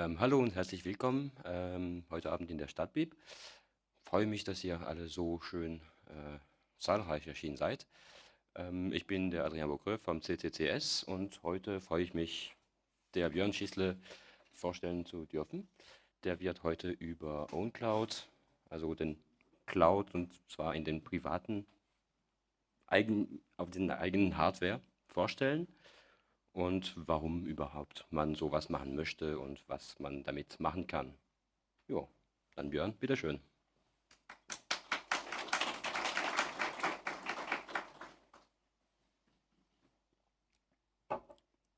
Ähm, hallo und herzlich willkommen ähm, heute Abend in der Stadtbib. Freue mich, dass ihr alle so schön äh, zahlreich erschienen seid. Ähm, ich bin der Adrian Bocreux vom CCCS und heute freue ich mich, der Björn Schießle vorstellen zu dürfen. Der wird heute über OwnCloud, also den Cloud und zwar in den privaten, eigen, auf den eigenen Hardware vorstellen und warum überhaupt man sowas machen möchte und was man damit machen kann. Jo, dann Björn, bitteschön.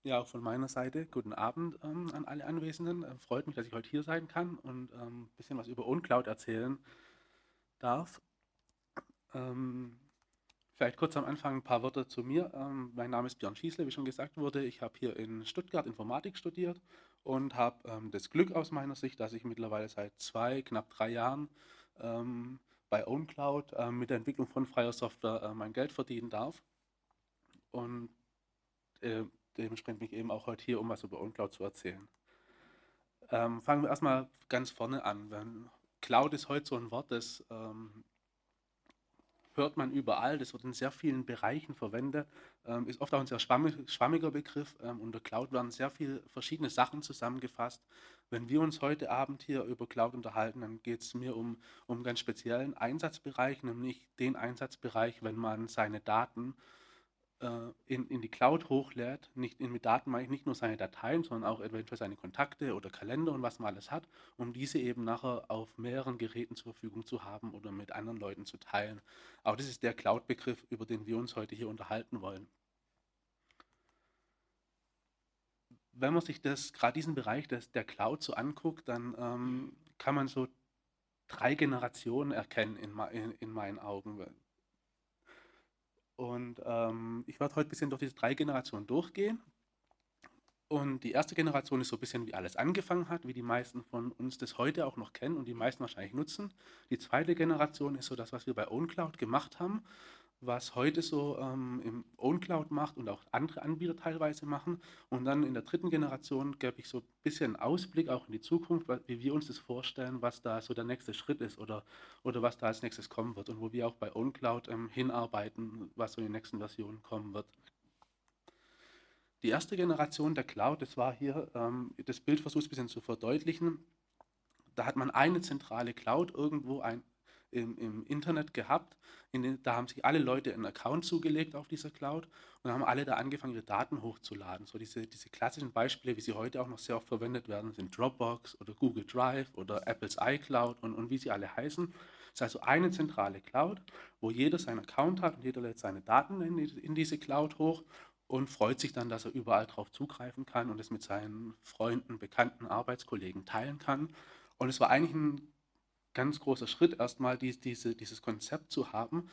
Ja, auch von meiner Seite guten Abend ähm, an alle Anwesenden. Äh, freut mich, dass ich heute hier sein kann und ähm, ein bisschen was über UnCloud erzählen darf. Ähm, Vielleicht kurz am Anfang ein paar Worte zu mir. Ähm, mein Name ist Björn Schießle, wie schon gesagt wurde. Ich habe hier in Stuttgart Informatik studiert und habe ähm, das Glück aus meiner Sicht, dass ich mittlerweile seit zwei, knapp drei Jahren ähm, bei OwnCloud äh, mit der Entwicklung von freier Software äh, mein Geld verdienen darf. Und äh, dementsprechend ich eben auch heute hier, um was über OwnCloud zu erzählen. Ähm, fangen wir erstmal ganz vorne an. Cloud ist heute so ein Wort, das ähm, hört man überall, das wird in sehr vielen Bereichen verwendet, ähm, ist oft auch ein sehr schwammiger Begriff. Ähm, unter Cloud werden sehr viele verschiedene Sachen zusammengefasst. Wenn wir uns heute Abend hier über Cloud unterhalten, dann geht es mir um, um ganz speziellen Einsatzbereich, nämlich den Einsatzbereich, wenn man seine Daten in, in die Cloud hochlädt, nicht in, mit Daten meine ich nicht nur seine Dateien, sondern auch eventuell seine Kontakte oder Kalender und was man alles hat, um diese eben nachher auf mehreren Geräten zur Verfügung zu haben oder mit anderen Leuten zu teilen. Auch das ist der Cloud-Begriff, über den wir uns heute hier unterhalten wollen. Wenn man sich das, gerade diesen Bereich des, der Cloud so anguckt, dann ähm, kann man so drei Generationen erkennen in, in, in meinen Augen. Und ähm, ich werde heute ein bisschen durch diese drei Generationen durchgehen. Und die erste Generation ist so ein bisschen, wie alles angefangen hat, wie die meisten von uns das heute auch noch kennen und die meisten wahrscheinlich nutzen. Die zweite Generation ist so das, was wir bei OwnCloud gemacht haben was heute so ähm, im OwnCloud macht und auch andere Anbieter teilweise machen. Und dann in der dritten Generation gebe ich so ein bisschen Ausblick auch in die Zukunft, wie wir uns das vorstellen, was da so der nächste Schritt ist oder, oder was da als nächstes kommen wird und wo wir auch bei OwnCloud ähm, hinarbeiten, was so in den nächsten Versionen kommen wird. Die erste Generation der Cloud, das war hier, ähm, das Bild versucht ein bisschen zu verdeutlichen. Da hat man eine zentrale Cloud irgendwo, ein, im, im Internet gehabt. Den, da haben sich alle Leute einen Account zugelegt auf dieser Cloud und haben alle da angefangen, ihre Daten hochzuladen. So diese, diese klassischen Beispiele, wie sie heute auch noch sehr oft verwendet werden, sind Dropbox oder Google Drive oder Apples iCloud und, und wie sie alle heißen. Es ist also eine zentrale Cloud, wo jeder seinen Account hat und jeder lädt seine Daten in, in diese Cloud hoch und freut sich dann, dass er überall darauf zugreifen kann und es mit seinen Freunden, Bekannten, Arbeitskollegen teilen kann. Und es war eigentlich ein ganz großer Schritt, erstmal dies, diese, dieses Konzept zu haben.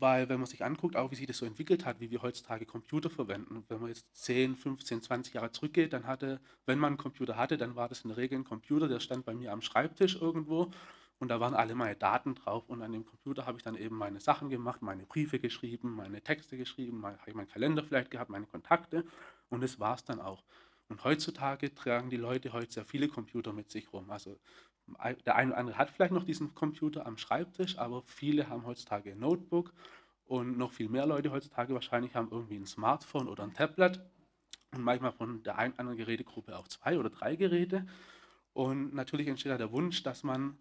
Weil, wenn man sich anguckt, auch wie sich das so entwickelt hat, wie wir heutzutage Computer verwenden, wenn man jetzt 10, 15, 20 Jahre zurückgeht, dann hatte, wenn man einen Computer hatte, dann war das in der Regel ein Computer, der stand bei mir am Schreibtisch irgendwo und da waren alle meine Daten drauf und an dem Computer habe ich dann eben meine Sachen gemacht, meine Briefe geschrieben, meine Texte geschrieben, habe ich meinen Kalender vielleicht gehabt, meine Kontakte und das war es dann auch. Und heutzutage tragen die Leute heute sehr viele Computer mit sich rum. Also der eine oder andere hat vielleicht noch diesen Computer am Schreibtisch, aber viele haben heutzutage ein Notebook und noch viel mehr Leute heutzutage wahrscheinlich haben irgendwie ein Smartphone oder ein Tablet und manchmal von der einen oder anderen Gerätegruppe auch zwei oder drei Geräte. Und natürlich entsteht da der Wunsch, dass man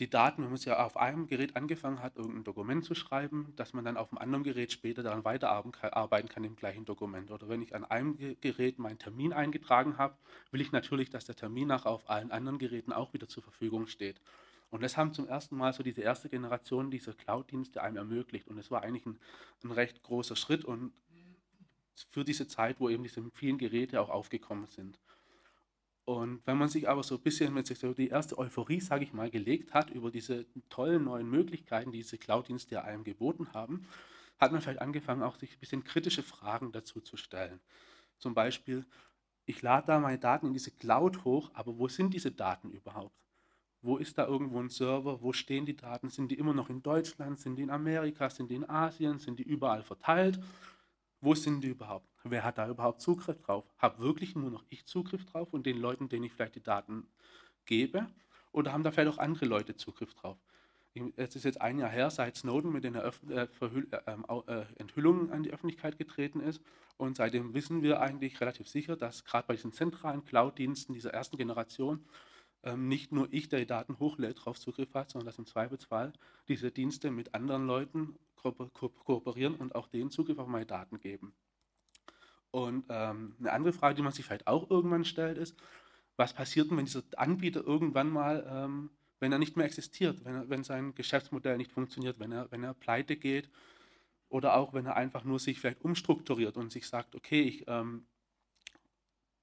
die Daten, wenn man es ja auf einem Gerät angefangen hat, irgendein Dokument zu schreiben, dass man dann auf einem anderen Gerät später daran weiterarbeiten kann im gleichen Dokument. Oder wenn ich an einem Gerät meinen Termin eingetragen habe, will ich natürlich, dass der Termin nachher auf allen anderen Geräten auch wieder zur Verfügung steht. Und das haben zum ersten Mal so diese erste Generation dieser Cloud-Dienste einem ermöglicht. Und es war eigentlich ein, ein recht großer Schritt und für diese Zeit, wo eben diese vielen Geräte auch aufgekommen sind. Und wenn man sich aber so ein bisschen mit sich die erste Euphorie, sage ich mal, gelegt hat über diese tollen neuen Möglichkeiten, die diese Cloud-Dienste einem geboten haben, hat man vielleicht angefangen, auch sich ein bisschen kritische Fragen dazu zu stellen. Zum Beispiel, ich lade da meine Daten in diese Cloud hoch, aber wo sind diese Daten überhaupt? Wo ist da irgendwo ein Server? Wo stehen die Daten? Sind die immer noch in Deutschland? Sind die in Amerika? Sind die in Asien? Sind die überall verteilt? Wo sind die überhaupt? Wer hat da überhaupt Zugriff drauf? Habe wirklich nur noch ich Zugriff drauf und den Leuten, denen ich vielleicht die Daten gebe? Oder haben da vielleicht auch andere Leute Zugriff drauf? Es ist jetzt ein Jahr her, seit Snowden mit den äh, äh, ähm, äh, Enthüllungen an die Öffentlichkeit getreten ist. Und seitdem wissen wir eigentlich relativ sicher, dass gerade bei diesen zentralen Cloud-Diensten dieser ersten Generation ähm, nicht nur ich, der die Daten hochlädt, darauf Zugriff hat, sondern dass im Zweifelsfall diese Dienste mit anderen Leuten ko ko kooperieren und auch denen Zugriff auf meine Daten geben. Und ähm, eine andere Frage, die man sich vielleicht auch irgendwann stellt, ist, was passiert denn, wenn dieser Anbieter irgendwann mal, ähm, wenn er nicht mehr existiert, wenn, er, wenn sein Geschäftsmodell nicht funktioniert, wenn er, wenn er pleite geht oder auch wenn er einfach nur sich vielleicht umstrukturiert und sich sagt, okay, ich ähm,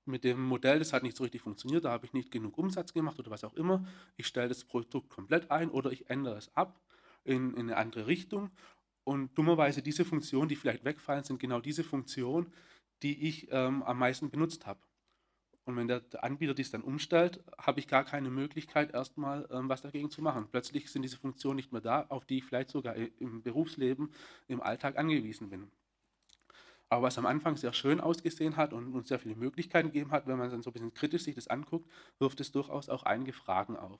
mit dem Modell, das hat nicht so richtig funktioniert, da habe ich nicht genug Umsatz gemacht oder was auch immer. Ich stelle das Produkt komplett ein oder ich ändere es ab in, in eine andere Richtung. Und dummerweise diese Funktionen, die vielleicht wegfallen, sind genau diese Funktionen, die ich ähm, am meisten benutzt habe. Und wenn der, Anbieter dies dann umstellt, habe ich gar keine Möglichkeit, erstmal ähm, was dagegen zu machen. Plötzlich sind diese Funktionen nicht mehr da, auf die ich vielleicht sogar im Berufsleben, im Alltag angewiesen bin. Aber was am Anfang sehr schön ausgesehen hat und uns sehr viele Möglichkeiten gegeben hat, wenn man dann so ein bisschen kritisch sich das anguckt, wirft es durchaus auch einige Fragen auf.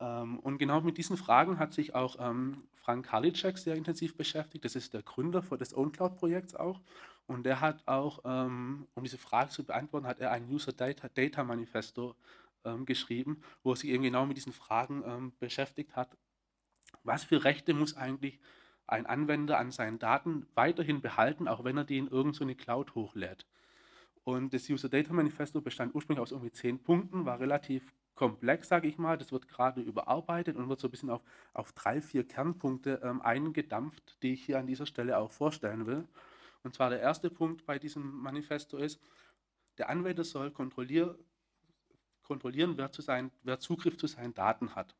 Ähm, und genau mit diesen Fragen hat sich auch ähm, Frank Karliczek sehr intensiv beschäftigt. Das ist der Gründer des OwnCloud-Projekts auch. Und der hat auch, ähm, um diese Frage zu beantworten, hat er ein User Data, Data Manifesto geschrieben, wo er sich eben genau mit diesen Fragen beschäftigt hat. Was für Rechte muss eigentlich ein Anwender an seinen Daten weiterhin behalten, auch wenn er die in irgendeine so Cloud hochlädt. Und das User Data Manifesto bestand ursprünglich aus irgendwie zehn Punkten, war relativ komplex, sage ich mal. Das wird gerade überarbeitet und wird so ein bisschen auf, auf drei, vier Kernpunkte ähm, eingedampft, die ich hier an dieser Stelle auch vorstellen will. Und zwar der erste Punkt bei diesem Manifesto ist, der Anwender soll kontrollier, kontrollieren, wer, zu sein, wer Zugriff zu seinen Daten hat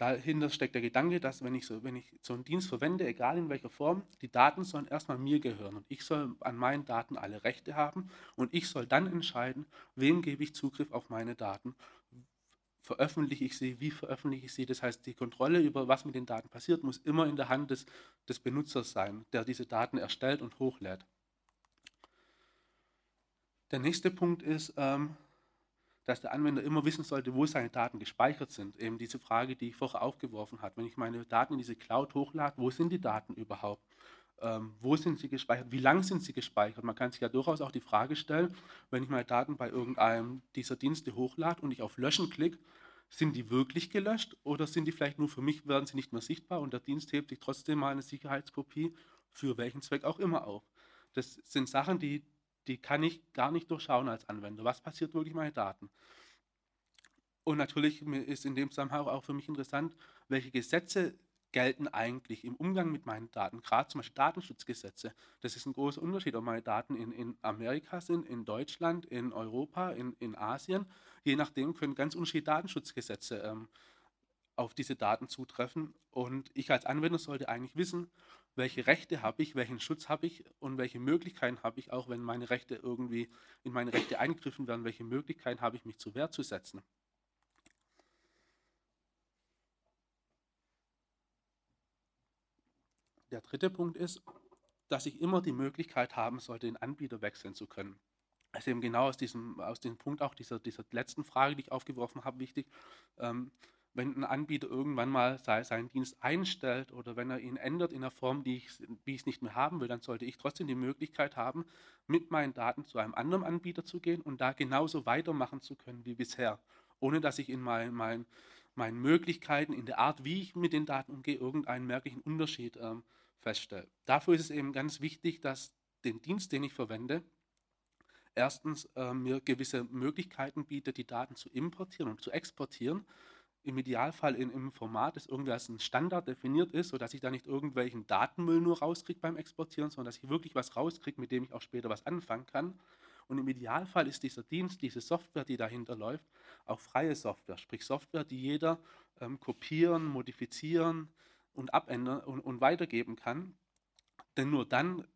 dahinter steckt der Gedanke, dass wenn ich, so, wenn ich so einen Dienst verwende, egal in welcher Form, die Daten sollen erstmal mir gehören und ich soll an meinen Daten alle Rechte haben und ich soll dann entscheiden, wem gebe ich Zugriff auf meine Daten, veröffentliche ich sie, wie veröffentliche ich sie. Das heißt, die Kontrolle über was mit den Daten passiert, muss immer in der Hand des, des Benutzers sein, der diese Daten erstellt und hochlädt. Der nächste Punkt ist, ähm, dass der Anwender immer wissen sollte, wo seine Daten gespeichert sind. Eben diese Frage, die ich vorher aufgeworfen habe. Wenn ich meine Daten in diese Cloud hochlade, wo sind die Daten überhaupt? Ähm, wo sind sie gespeichert? Wie lang sind sie gespeichert? Man kann sich ja durchaus auch die Frage stellen, wenn ich meine Daten bei irgendeinem dieser Dienste hochlade und ich auf Löschen klicke, sind die wirklich gelöscht oder sind die vielleicht nur für mich, werden sie nicht mehr sichtbar und der Dienst hebt sich trotzdem mal eine Sicherheitskopie für welchen Zweck auch immer auf? Das sind Sachen, die die kann ich gar nicht durchschauen als Anwender. Was passiert wirklich mit meinen Daten? Und natürlich ist in dem Zusammenhang auch für mich interessant, welche Gesetze gelten eigentlich im Umgang mit meinen Daten, gerade zum Beispiel Datenschutzgesetze. Das ist ein großer Unterschied, ob meine Daten in, in Amerika sind, in Deutschland, in Europa, in, in Asien. Je nachdem können ganz unterschiedliche Datenschutzgesetze ähm, auf diese Daten zutreffen. Und ich als Anwender sollte eigentlich wissen, welche Rechte habe ich, welchen Schutz habe ich und welche Möglichkeiten habe ich, auch wenn meine Rechte irgendwie in meine Rechte eingegriffen werden, welche Möglichkeiten habe ich, mich zur Wehr zu setzen. Der dritte Punkt ist, dass ich immer die Möglichkeit haben sollte, den Anbieter wechseln zu können. Also eben genau aus diesem, aus dem Punkt auch dieser, dieser letzten Frage, die ich aufgeworfen habe, wichtig. Ähm, wenn ein Anbieter irgendwann mal seinen Dienst einstellt oder wenn er ihn ändert in der Form, die ich, wie ich es nicht mehr haben will, dann sollte ich trotzdem die Möglichkeit haben, mit meinen Daten zu einem anderen Anbieter zu gehen und da genauso weitermachen zu können wie bisher, ohne dass ich in mein, mein, meinen Möglichkeiten, in der Art, wie ich mit den Daten umgehe, irgendeinen merklichen Unterschied ähm, feststelle. Dafür ist es eben ganz wichtig, dass den Dienst, den ich verwende, erstens äh, mir gewisse Möglichkeiten bietet, die Daten zu importieren und zu exportieren im Idealfall in, im Format, das irgendwie als ein Standard definiert ist, sodass ich da nicht irgendwelchen Datenmüll nur rauskriege beim Exportieren, sondern dass ich wirklich was rauskriege, mit dem ich auch später was anfangen kann. Und im Idealfall ist dieser Dienst, diese Software, die dahinter läuft, auch freie Software, sprich Software, die jeder ähm, kopieren, modifizieren und abändern und, und weitergeben kann. Denn nur dann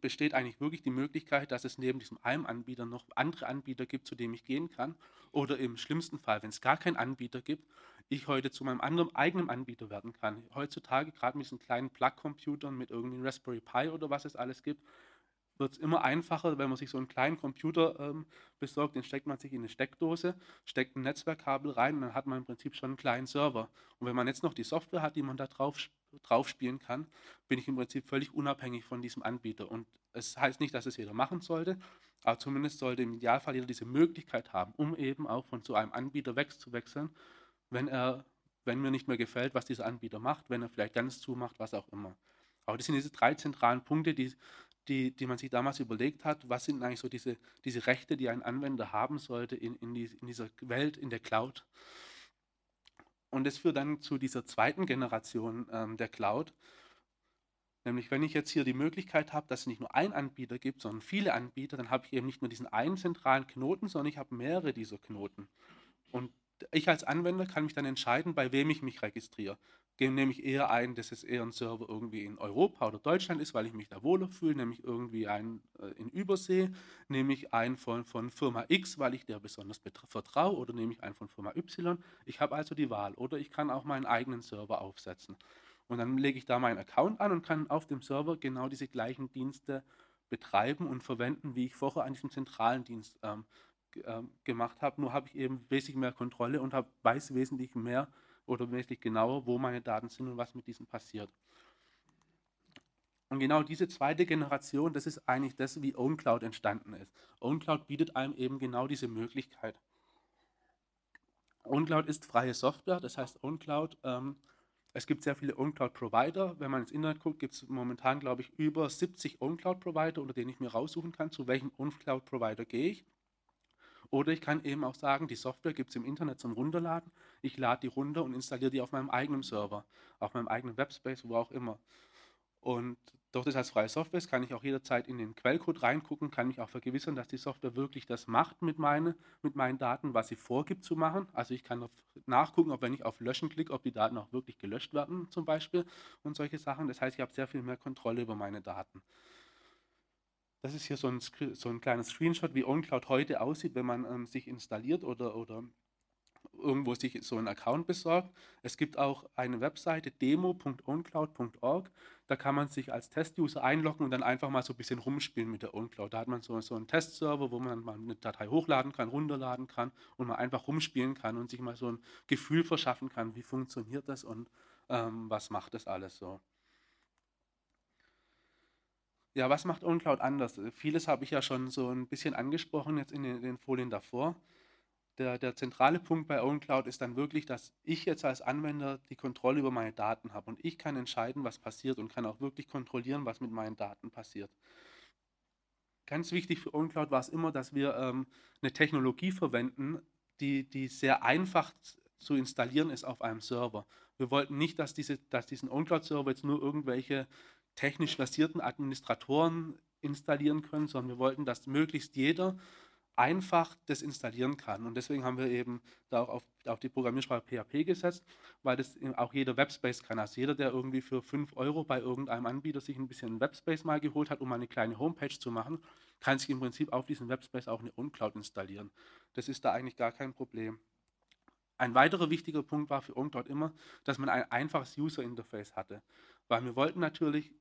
besteht eigentlich wirklich die Möglichkeit, dass es neben diesem einen Anbieter noch andere Anbieter gibt, zu dem ich gehen kann. Oder im schlimmsten Fall, wenn es gar keinen Anbieter gibt, ich heute zu meinem anderen eigenen Anbieter werden kann. Heutzutage, gerade mit diesen kleinen Plug-Computern, mit irgendwie Raspberry Pi oder was es alles gibt, wird es immer einfacher, wenn man sich so einen kleinen Computer ähm, besorgt, den steckt man sich in eine Steckdose, steckt ein Netzwerkkabel rein und dann hat man im Prinzip schon einen kleinen Server. Und wenn man jetzt noch die Software hat, die man da drauf, drauf spielen kann, bin ich im Prinzip völlig unabhängig von diesem Anbieter. Und es heißt nicht, dass es jeder machen sollte, aber zumindest sollte im Idealfall jeder diese Möglichkeit haben, um eben auch von so einem Anbieter wegzuwechseln, wenn er wenn mir nicht mehr gefällt, was dieser Anbieter macht, wenn er vielleicht ganz zumacht, was auch immer. Aber das sind diese drei zentralen Punkte, die die, die man sich damals überlegt hat, was sind eigentlich so diese, diese Rechte, die ein Anwender haben sollte in, in, die, in dieser Welt, in der Cloud. Und das führt dann zu dieser zweiten Generation ähm, der Cloud. Nämlich, wenn ich jetzt hier die Möglichkeit habe, dass es nicht nur einen Anbieter gibt, sondern viele Anbieter, dann habe ich eben nicht nur diesen einen zentralen Knoten, sondern ich habe mehrere dieser Knoten. Und ich als Anwender kann mich dann entscheiden, bei wem ich mich registriere nehme ich eher ein, dass es eher ein Server irgendwie in Europa oder Deutschland ist, weil ich mich da wohler fühle, nehme ich irgendwie einen äh, in Übersee, nehme ich einen von, von Firma X, weil ich der besonders vertraue, oder nehme ich einen von Firma Y. Ich habe also die Wahl. Oder ich kann auch meinen eigenen Server aufsetzen. Und dann lege ich da meinen Account an und kann auf dem Server genau diese gleichen Dienste betreiben und verwenden, wie ich vorher an diesem zentralen Dienst ähm, ähm, gemacht habe. Nur habe ich eben wesentlich mehr Kontrolle und hab, weiß wesentlich mehr, oder wesentlich genauer, wo meine Daten sind und was mit diesen passiert. Und genau diese zweite Generation, das ist eigentlich das, wie OwnCloud entstanden ist. OwnCloud bietet einem eben genau diese Möglichkeit. OwnCloud ist freie Software, das heißt OwnCloud, ähm, es gibt sehr viele OwnCloud-Provider. Wenn man ins Internet guckt, gibt es momentan, glaube ich, über 70 OwnCloud-Provider, unter denen ich mir raussuchen kann, zu welchem OwnCloud-Provider gehe ich. Oder ich kann eben auch sagen, die Software gibt es im Internet zum Runterladen. Ich lade die runter und installiere die auf meinem eigenen Server, auf meinem eigenen Webspace, wo auch immer. Und durch das als freie Software kann ich auch jederzeit in den Quellcode reingucken, kann mich auch vergewissern, dass die Software wirklich das macht mit, meine, mit meinen Daten, was sie vorgibt zu machen. Also ich kann nachgucken, ob wenn ich auf Löschen klicke, ob die Daten auch wirklich gelöscht werden zum Beispiel und solche Sachen. Das heißt, ich habe sehr viel mehr Kontrolle über meine Daten. Das ist hier so ein, so ein kleines Screenshot, wie OnCloud heute aussieht, wenn man ähm, sich installiert oder, oder irgendwo sich so einen Account besorgt. Es gibt auch eine Webseite demo.oncloud.org. Da kann man sich als Test-User einloggen und dann einfach mal so ein bisschen rumspielen mit der OnCloud. Da hat man so, so einen Testserver, wo man mal eine Datei hochladen kann, runterladen kann und mal einfach rumspielen kann und sich mal so ein Gefühl verschaffen kann, wie funktioniert das und ähm, was macht das alles so. Ja, was macht OwnCloud anders? Vieles habe ich ja schon so ein bisschen angesprochen jetzt in den, in den Folien davor. Der, der, zentrale Punkt bei OwnCloud ist dann wirklich, dass ich jetzt als Anwender die Kontrolle über meine Daten habe und ich kann entscheiden, was passiert und kann auch wirklich kontrollieren, was mit meinen Daten passiert. Ganz wichtig für OwnCloud war es immer, dass wir ähm, eine Technologie verwenden, die, die sehr einfach zu installieren ist auf einem Server. Wir wollten nicht, dass, diese, dass diesen OwnCloud-Server jetzt nur irgendwelche technisch versierten Administratoren installieren können, sondern wir wollten, dass möglichst jeder einfach das installieren kann. Und deswegen haben wir eben da auch auf, auf die Programmiersprache PHP gesetzt, weil das auch jeder Webspace kann. Also jeder, der irgendwie für 5 Euro bei irgendeinem Anbieter sich ein bisschen Webspace mal geholt hat, um eine kleine Homepage zu machen, kann sich im Prinzip auf diesen Webspace auch eine OwnCloud installieren. Das ist da eigentlich gar kein Problem. Ein weiterer wichtiger Punkt war für OwnCloud immer, dass man ein einfaches User-Interface hatte. Weil wir wollten natürlich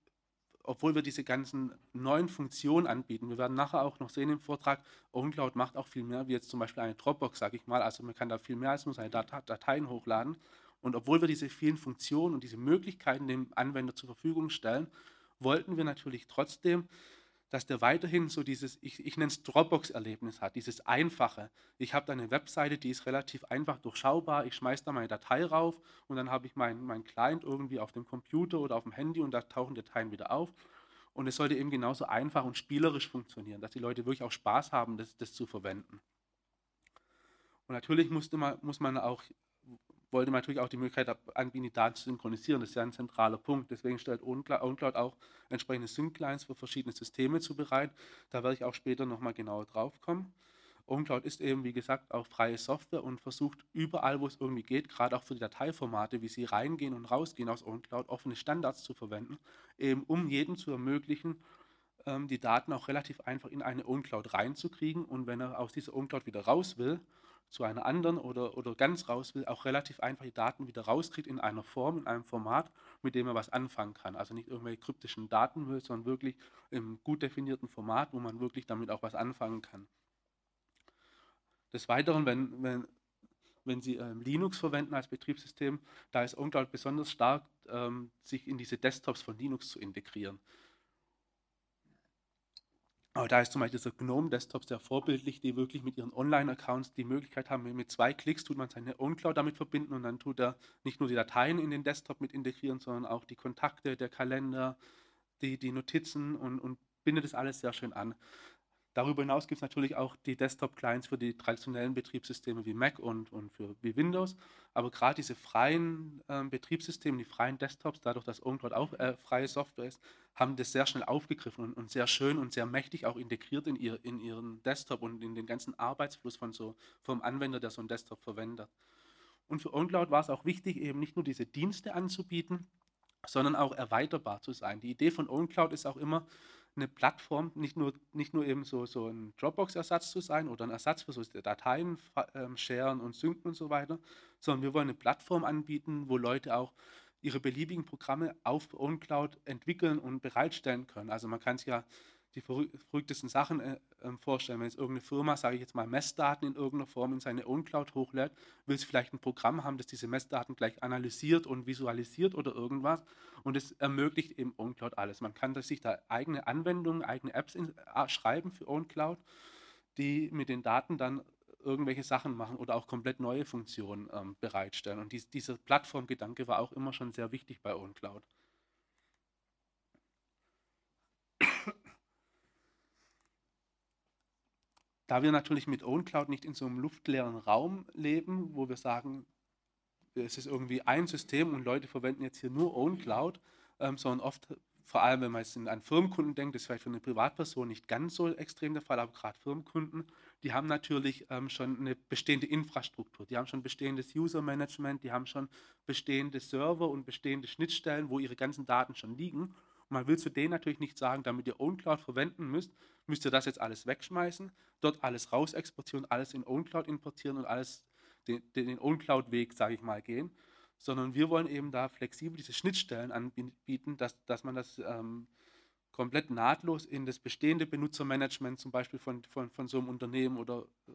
obwohl wir diese ganzen neuen Funktionen anbieten. Wir werden nachher auch noch sehen im Vortrag, OwnCloud macht auch viel mehr, wie jetzt zum Beispiel eine Dropbox, sage ich mal. Also man kann da viel mehr als nur seine Dateien hochladen. Und obwohl wir diese vielen Funktionen und diese Möglichkeiten dem Anwender zur Verfügung stellen, wollten wir natürlich trotzdem dass der weiterhin so dieses, ich, ich nenne es Dropbox-Erlebnis hat, dieses Einfache. Ich habe da eine Webseite, die ist relativ einfach durchschaubar, ich schmeiße da meine Datei rauf und dann habe ich meinen mein Client irgendwie auf dem Computer oder auf dem Handy und da tauchen Dateien wieder auf. Und es sollte eben genauso einfach und spielerisch funktionieren, dass die Leute wirklich auch Spaß haben, das, das zu verwenden. Und natürlich musste man, muss man auch wollte man natürlich auch die Möglichkeit anbieten, die Daten zu synchronisieren. Das ist ja ein zentraler Punkt. Deswegen stellt OwnCloud auch entsprechende Sync-Clients für verschiedene Systeme zu bereit. Da werde ich auch später nochmal genauer drauf kommen. OwnCloud ist eben, wie gesagt, auch freie Software und versucht überall, wo es irgendwie geht, gerade auch für die Dateiformate, wie sie reingehen und rausgehen aus OwnCloud, offene Standards zu verwenden, eben um jedem zu ermöglichen, ähm, die Daten auch relativ einfach in eine OwnCloud reinzukriegen und wenn er aus dieser OwnCloud wieder raus will, zu einer anderen oder, oder ganz raus will, auch relativ einfach die Daten wieder rauskriegt in einer Form, in einem Format, mit dem er was anfangen kann. Also nicht irgendwelche kryptischen Daten will, sondern wirklich im gut definierten Format, wo man wirklich damit auch was anfangen kann. Des Weiteren, wenn, wenn, wenn Sie ähm, Linux verwenden als Betriebssystem, da ist OwnCloud besonders stark, ähm, sich in diese Desktops von Linux zu integrieren. Aber da ist zum Beispiel dieser GNOME-Desktop sehr vorbildlich, die wirklich mit ihren Online-Accounts die Möglichkeit haben, mit zwei Klicks tut man seine OwnCloud damit verbinden und dann tut er nicht nur die Dateien in den Desktop mit integrieren, sondern auch die Kontakte, der Kalender, die, die Notizen und, und bindet das alles sehr schön an. Darüber hinaus gibt es natürlich auch die Desktop-Clients für die traditionellen Betriebssysteme wie Mac und, und für, wie Windows. Aber gerade diese freien äh, Betriebssysteme, die freien Desktops, dadurch, dass OwnCloud auch äh, freie Software ist, haben das sehr schnell aufgegriffen und, und, sehr schön und sehr mächtig auch integriert in, ihr, in ihren Desktop und in den ganzen Arbeitsfluss von so, vom Anwender, der so einen Desktop verwendet. Und für OwnCloud war es auch wichtig, eben nicht nur diese Dienste anzubieten, sondern auch erweiterbar zu sein. Die Idee von OwnCloud ist auch immer, eine Plattform nicht nur, nicht nur eben so, so ein Dropbox-Ersatz zu sein oder ein Ersatz für so Dateien ähm, sharen und synken und so weiter, sondern wir wollen eine Plattform anbieten, wo Leute auch ihre beliebigen Programme auf OwnCloud entwickeln und bereitstellen können. Also man kann sich ja die verrücktesten Sachen äh, äh, vorstellen. Wenn jetzt irgendeine Firma, sage ich jetzt mal, Messdaten in irgendeiner Form in seine OwnCloud hochlädt, will sie vielleicht ein Programm haben, das diese Messdaten gleich analysiert und visualisiert oder irgendwas. Und es ermöglicht eben OwnCloud alles. Man kann sich da eigene Anwendungen, eigene Apps in, äh, schreiben für OwnCloud, die mit den Daten dann irgendwelche Sachen machen oder auch komplett neue Funktionen ähm, bereitstellen. Und dies, dieser Plattformgedanke war auch immer schon sehr wichtig bei OwnCloud. Da wir natürlich mit OwnCloud nicht in so einem luftleeren Raum leben, wo wir sagen, es ist irgendwie ein System und Leute verwenden jetzt hier nur OwnCloud, ähm, sondern oft, vor allem wenn man jetzt an Firmenkunden denkt, das ist vielleicht für eine Privatperson nicht ganz so extrem der Fall, aber gerade Firmenkunden, die haben natürlich ähm, schon eine bestehende Infrastruktur, die haben schon bestehendes User-Management, die haben schon bestehende Server und bestehende Schnittstellen, wo ihre ganzen Daten schon liegen. Man will zu denen natürlich nicht sagen, damit ihr OwnCloud verwenden müsst, müsst ihr das jetzt alles wegschmeißen, dort alles raus exportieren, alles in OwnCloud importieren und alles den, den OwnCloud-Weg, sage ich mal, gehen, sondern wir wollen eben da flexibel diese Schnittstellen anbieten, dass, dass man das ähm, komplett nahtlos in das bestehende Benutzermanagement zum Beispiel von, von, von so einem Unternehmen oder äh,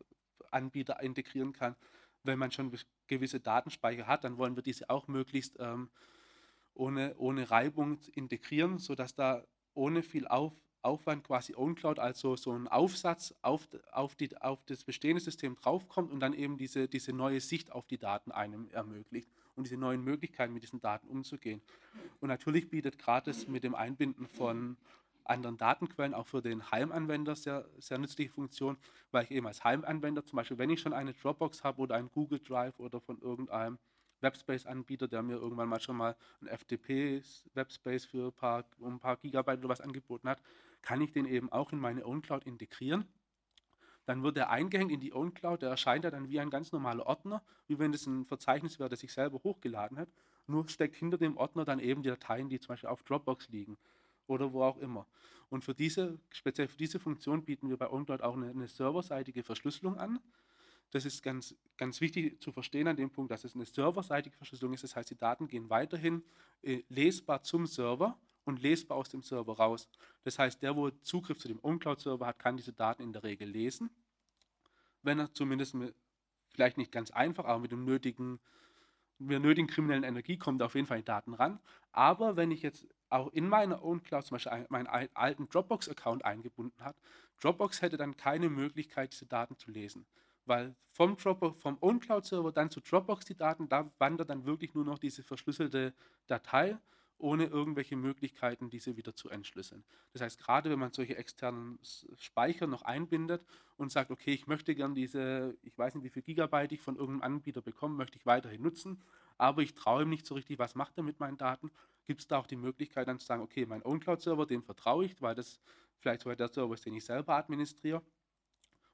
Anbieter integrieren kann. Wenn man schon gewisse Datenspeicher hat, dann wollen wir diese auch möglichst ähm, ohne, ohne Reibung integrieren, sodass da ohne viel Auf, Aufwand quasi OwnCloud, also so ein Aufsatz auf, auf, die, auf das bestehende System draufkommt und dann eben diese, diese neue Sicht auf die Daten einem ermöglicht und diese neuen Möglichkeiten mit diesen Daten umzugehen. Und natürlich bietet das mit dem Einbinden von anderen Datenquellen auch für den Heimanwender sehr, sehr nützliche Funktion, weil ich eben als Heimanwender zum Beispiel, wenn ich schon eine Dropbox habe oder einen Google Drive oder von irgendeinem Webspace-Anbieter, der mir irgendwann mal schon mal ein FTP-Webspace für ein paar, um ein paar Gigabyte oder was angeboten hat, kann ich den eben auch in meine OwnCloud integrieren. Dann wird er eingehängt in die OwnCloud, der erscheint ja dann wie ein ganz normaler Ordner, wie wenn das ein Verzeichnis wäre, das sich selber hochgeladen hat. Nur steckt hinter dem Ordner dann eben die Dateien, die zum Beispiel auf Dropbox liegen oder wo auch immer. Und für diese, speziell für diese Funktion bieten wir bei OwnCloud auch eine, eine serverseitige Verschlüsselung an. Das ist ganz, ganz wichtig zu verstehen an dem Punkt, dass es eine serverseitige Verschlüsselung ist. Das heißt, die Daten gehen weiterhin äh, lesbar zum Server und lesbar aus dem Server raus. Das heißt, der, wo Zugriff zu dem OwnCloud-Server hat, kann diese Daten in der Regel lesen. Wenn er zumindest mit, vielleicht nicht ganz einfach, aber mit dem nötigen, mit der nötigen kriminellen Energie kommt er auf jeden Fall die Daten ran. Aber wenn ich jetzt auch in meiner OwnCloud zum Beispiel meinen alten Dropbox-Account eingebunden habe, Dropbox hätte dann keine Möglichkeit, diese Daten zu lesen weil vom, Dropbox, vom OwnCloud-Server dann zu Dropbox die Daten, da wandert dann wirklich nur noch diese verschlüsselte Datei, ohne irgendwelche Möglichkeiten, diese wieder zu entschlüsseln. Das heißt, gerade wenn man solche externen Speicher noch einbindet und sagt, okay, ich möchte gern diese, ich weiß nicht, wie viel Gigabyte ich von irgendeinem Anbieter bekomme, möchte ich weiterhin nutzen, aber ich traue ihm nicht so richtig, was macht er mit meinen Daten, gibt es da auch die Möglichkeit dann zu sagen, okay, mein OwnCloud-Server, dem vertraue ich, weil das vielleicht sogar der Server ist, den ich selber administriere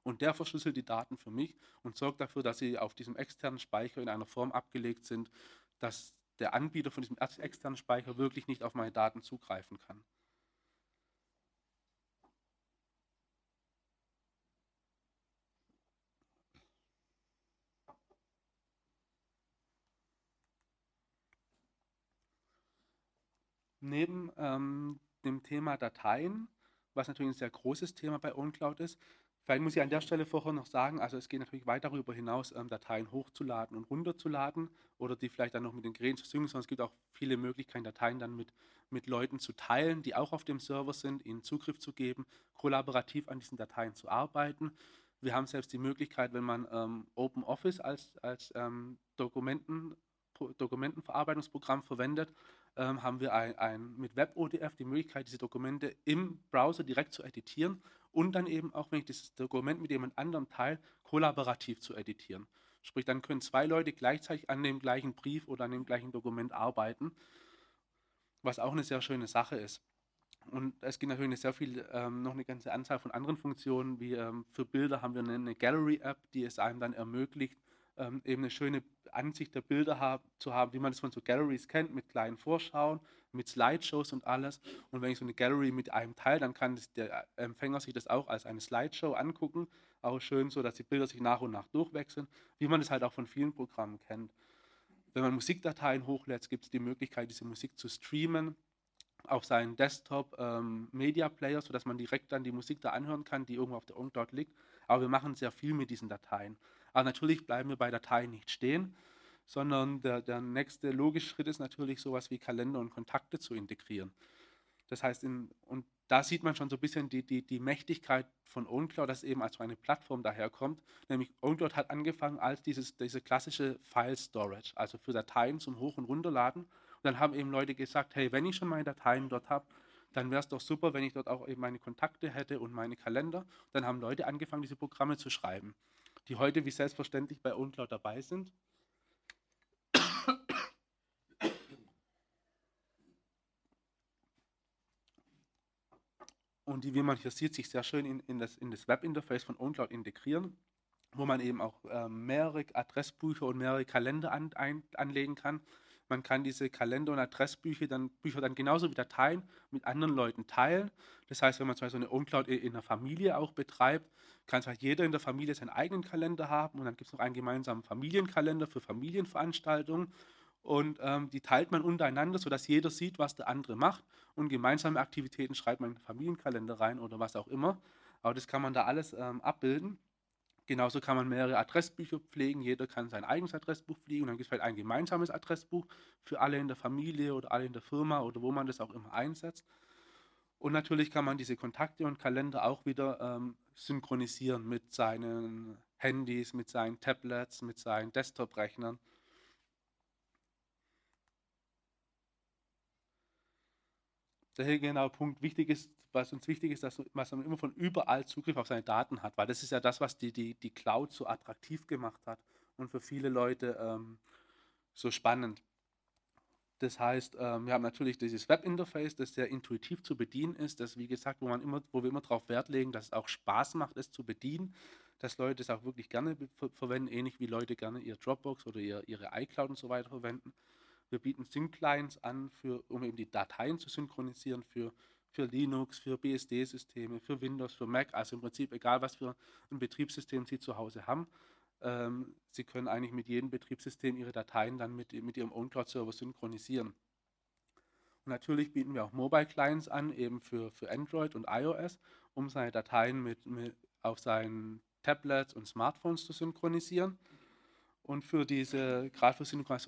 und der verschlüsselt die Daten für mich und sorgt dafür, dass sie auf diesem externen Speicher in einer Form abgelegt sind, dass der Anbieter von diesem externen Speicher wirklich nicht auf meine Daten zugreifen kann. Neben ähm, dem Thema Dateien, was natürlich ein sehr großes Thema bei OnCloud ist, vielleicht muss ich an der Stelle vorher noch sagen, also es geht natürlich weit darüber hinaus, ähm, Dateien hochzuladen und runterzuladen oder die vielleicht dann noch mit den Geräten zu synken, sondern es gibt auch viele Möglichkeiten, Dateien dann mit, mit Leuten zu teilen, die auch auf dem Server sind, ihnen Zugriff zu geben, kollaborativ an diesen Dateien zu arbeiten. Wir haben selbst die Möglichkeit, wenn man ähm, OpenOffice als, als ähm, Dokumenten, Dokumentenverarbeitungsprogramm verwendet, ähm, haben wir ein, ein, mit WebODF die Möglichkeit, diese Dokumente im Browser direkt zu editieren und dann eben auch, wenn ich dieses Dokument mit jemand anderem teile, kollaborativ zu editieren. Sprich, dann können zwei Leute gleichzeitig an dem gleichen Brief oder an dem gleichen Dokument arbeiten, was auch eine sehr schöne Sache ist. Und es gibt natürlich sehr viel, ähm, noch eine ganze Anzahl von anderen Funktionen, wie ähm, für Bilder haben wir eine, eine Gallery-App, die es einem dann ermöglicht, ähm, eben eine schöne Ansicht der Bilder hab, zu haben, wie man es von so Galleries kennt, mit kleinen Vorschauen, mit Slideshows und alles. Und wenn ich so eine Gallery mit einem teile, dann kann das, der Empfänger sich das auch als eine Slideshow angucken. Auch schön so, dass die Bilder sich nach und nach durchwechseln, wie man es halt auch von vielen Programmen kennt. Wenn man Musikdateien hochlädt, gibt es die Möglichkeit, diese Musik zu streamen auf seinen Desktop ähm, Media Player, sodass man direkt dann die Musik da anhören kann, die irgendwo auf der OnCloud liegt. Aber wir machen sehr viel mit diesen Dateien. Aber natürlich bleiben wir bei Dateien nicht stehen, sondern der, der nächste logische Schritt ist natürlich sowas wie Kalender und Kontakte zu integrieren. Das heißt, in, und da sieht man schon so ein bisschen die, die, die Mächtigkeit von OwnCloud, dass eben als eine Plattform daherkommt. Nämlich OwnCloud hat angefangen als dieses, diese klassische File Storage, also für Dateien zum Hoch- und Runterladen. Und dann haben eben Leute gesagt, hey, wenn ich schon meine Dateien dort habe, dann wäre es doch super, wenn ich dort auch eben meine Kontakte hätte und meine Kalender. Dann haben Leute angefangen, diese Programme zu schreiben die heute wie selbstverständlich bei OwnCloud dabei sind. Und die, wie man hier sieht, sich sehr schön in, in das, in das Webinterface von OwnCloud integrieren, wo man eben auch äh, mehrere Adressbücher und mehrere Kalender an, ein, anlegen kann. Man kann diese Kalender- und Adressbücher dann, Bücher dann genauso wie Dateien mit anderen Leuten teilen. Das heißt, wenn man zum Beispiel eine OwnCloud in einer Familie auch betreibt, kann zwar jeder in der Familie seinen eigenen Kalender haben und dann gibt es noch einen gemeinsamen Familienkalender für Familienveranstaltungen und ähm, die teilt man untereinander, sodass jeder sieht, was der andere macht und gemeinsame Aktivitäten schreibt man in den Familienkalender rein oder was auch immer. Aber das kann man da alles ähm, abbilden. Genauso kann man mehrere Adressbücher pflegen. Jeder kann sein eigenes Adressbuch pflegen. Und dann gibt es vielleicht ein gemeinsames Adressbuch für alle in der Familie oder alle in der Firma oder wo man das auch immer einsetzt. Und natürlich kann man diese Kontakte und Kalender auch wieder ähm, synchronisieren mit seinen Handys, mit seinen Tablets, mit seinen Desktop-Rechnern. Der hier genau Punkt wichtig ist, was uns wichtig ist, dass man immer von überall Zugriff auf seine Daten hat, weil das ist ja das, was die, die, die Cloud so attraktiv gemacht hat und für viele Leute ähm, so spannend. Das heißt, ähm, wir haben natürlich dieses Webinterface, das sehr intuitiv zu bedienen ist, das wie gesagt, wo, man immer, wo wir immer darauf Wert legen, dass es auch Spaß macht, es zu bedienen, dass Leute es auch wirklich gerne ver verwenden, ähnlich wie Leute gerne ihr Dropbox oder ihr, ihre iCloud und so weiter verwenden. Wir bieten Sync-Clients an, für, um eben die Dateien zu synchronisieren für, für Linux, für BSD-Systeme, für Windows, für Mac, also im Prinzip egal, was für ein Betriebssystem Sie zu Hause haben ähm, Sie können eigentlich mit jedem Betriebssystem Ihre Dateien dann mit, mit Ihrem OwnCloud-Server synchronisieren. Und natürlich bieten wir auch Mobile Clients an, eben für, für Android und iOS, um seine Dateien mit, mit auf seinen Tablets und Smartphones zu synchronisieren. Und für diese, gerade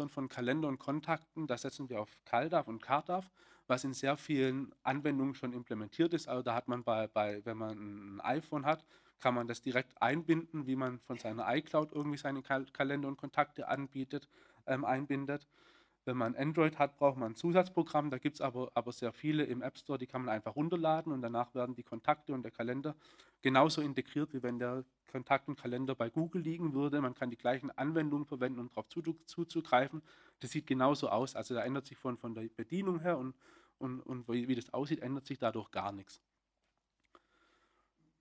von Kalender und Kontakten, da setzen wir auf CalDAV und CardDAV, was in sehr vielen Anwendungen schon implementiert ist. Also da hat man bei, bei wenn man ein iPhone hat, kann man das direkt einbinden, wie man von seiner iCloud irgendwie seine Kal Kalender und Kontakte anbietet, ähm, einbindet. Wenn man Android hat, braucht man ein Zusatzprogramm. Da gibt es aber, aber sehr viele im App Store, die kann man einfach runterladen und danach werden die Kontakte und der Kalender genauso integriert, wie wenn der Kontakt und Kalender bei Google liegen würde. Man kann die gleichen Anwendungen verwenden, um darauf zuzugreifen. Das sieht genauso aus. Also da ändert sich von, von der Bedienung her und, und, und wie, das aussieht, ändert sich dadurch gar nichts.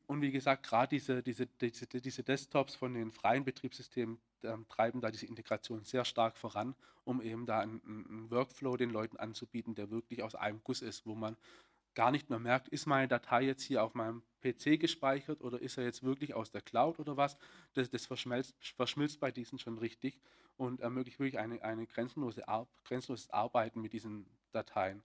Und wie gesagt, gerade diese, diese, diese, diese, Desktops von den freien Betriebssystemen treiben da diese Integration sehr stark voran, um eben da einen, einen, Workflow den Leuten anzubieten, der wirklich aus einem Guss ist, wo man gar nicht mehr merkt, ist meine Datei jetzt hier auf meinem PC gespeichert oder ist er jetzt wirklich aus der Cloud oder was. Das, das verschmilzt, verschmilzt, bei diesen schon richtig und ermöglicht wirklich eine, eine grenzenlose Ar grenzenloses Arbeiten mit diesen Dateien.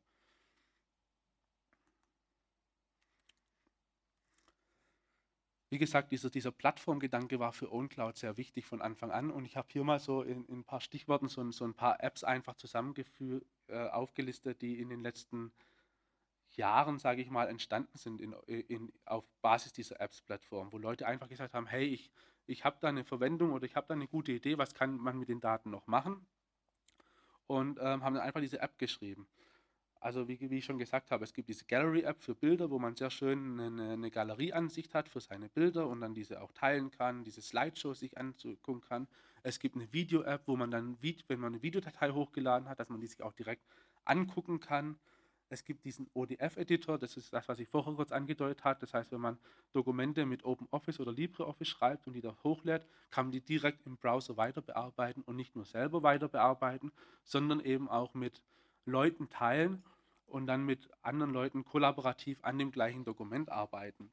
Wie gesagt, dieser, dieser Plattformgedanke war für OwnCloud sehr wichtig von Anfang an. Und ich habe hier mal so in, in, ein paar Stichworten so, so ein paar Apps einfach zusammengeführt, äh, aufgelistet, die in den letzten Jahren, sage ich mal, entstanden sind in, in, auf Basis dieser Apps-Plattform, wo Leute einfach gesagt haben, hey, ich, ich habe da eine Verwendung oder ich habe da eine gute Idee, was kann man mit den Daten noch machen? Und ähm, haben dann einfach diese App geschrieben. Also wie, wie, ich schon gesagt habe, es gibt diese Gallery-App für Bilder, wo man sehr schön eine, eine Galerieansicht hat für seine Bilder und dann diese auch teilen kann, diese Slideshows sich angucken kann. Es gibt eine Video-App, wo man dann, wenn man eine Videodatei hochgeladen hat, dass man die sich auch direkt angucken kann. Es gibt diesen ODF-Editor, das ist das, was ich vorher kurz angedeutet habe. Das heißt, wenn man Dokumente mit OpenOffice oder LibreOffice schreibt und die da hochlädt, kann man die direkt im Browser weiter bearbeiten und nicht nur selber weiter bearbeiten, sondern eben auch mit Leuten teilen und dann mit anderen Leuten kollaborativ an dem gleichen Dokument arbeiten.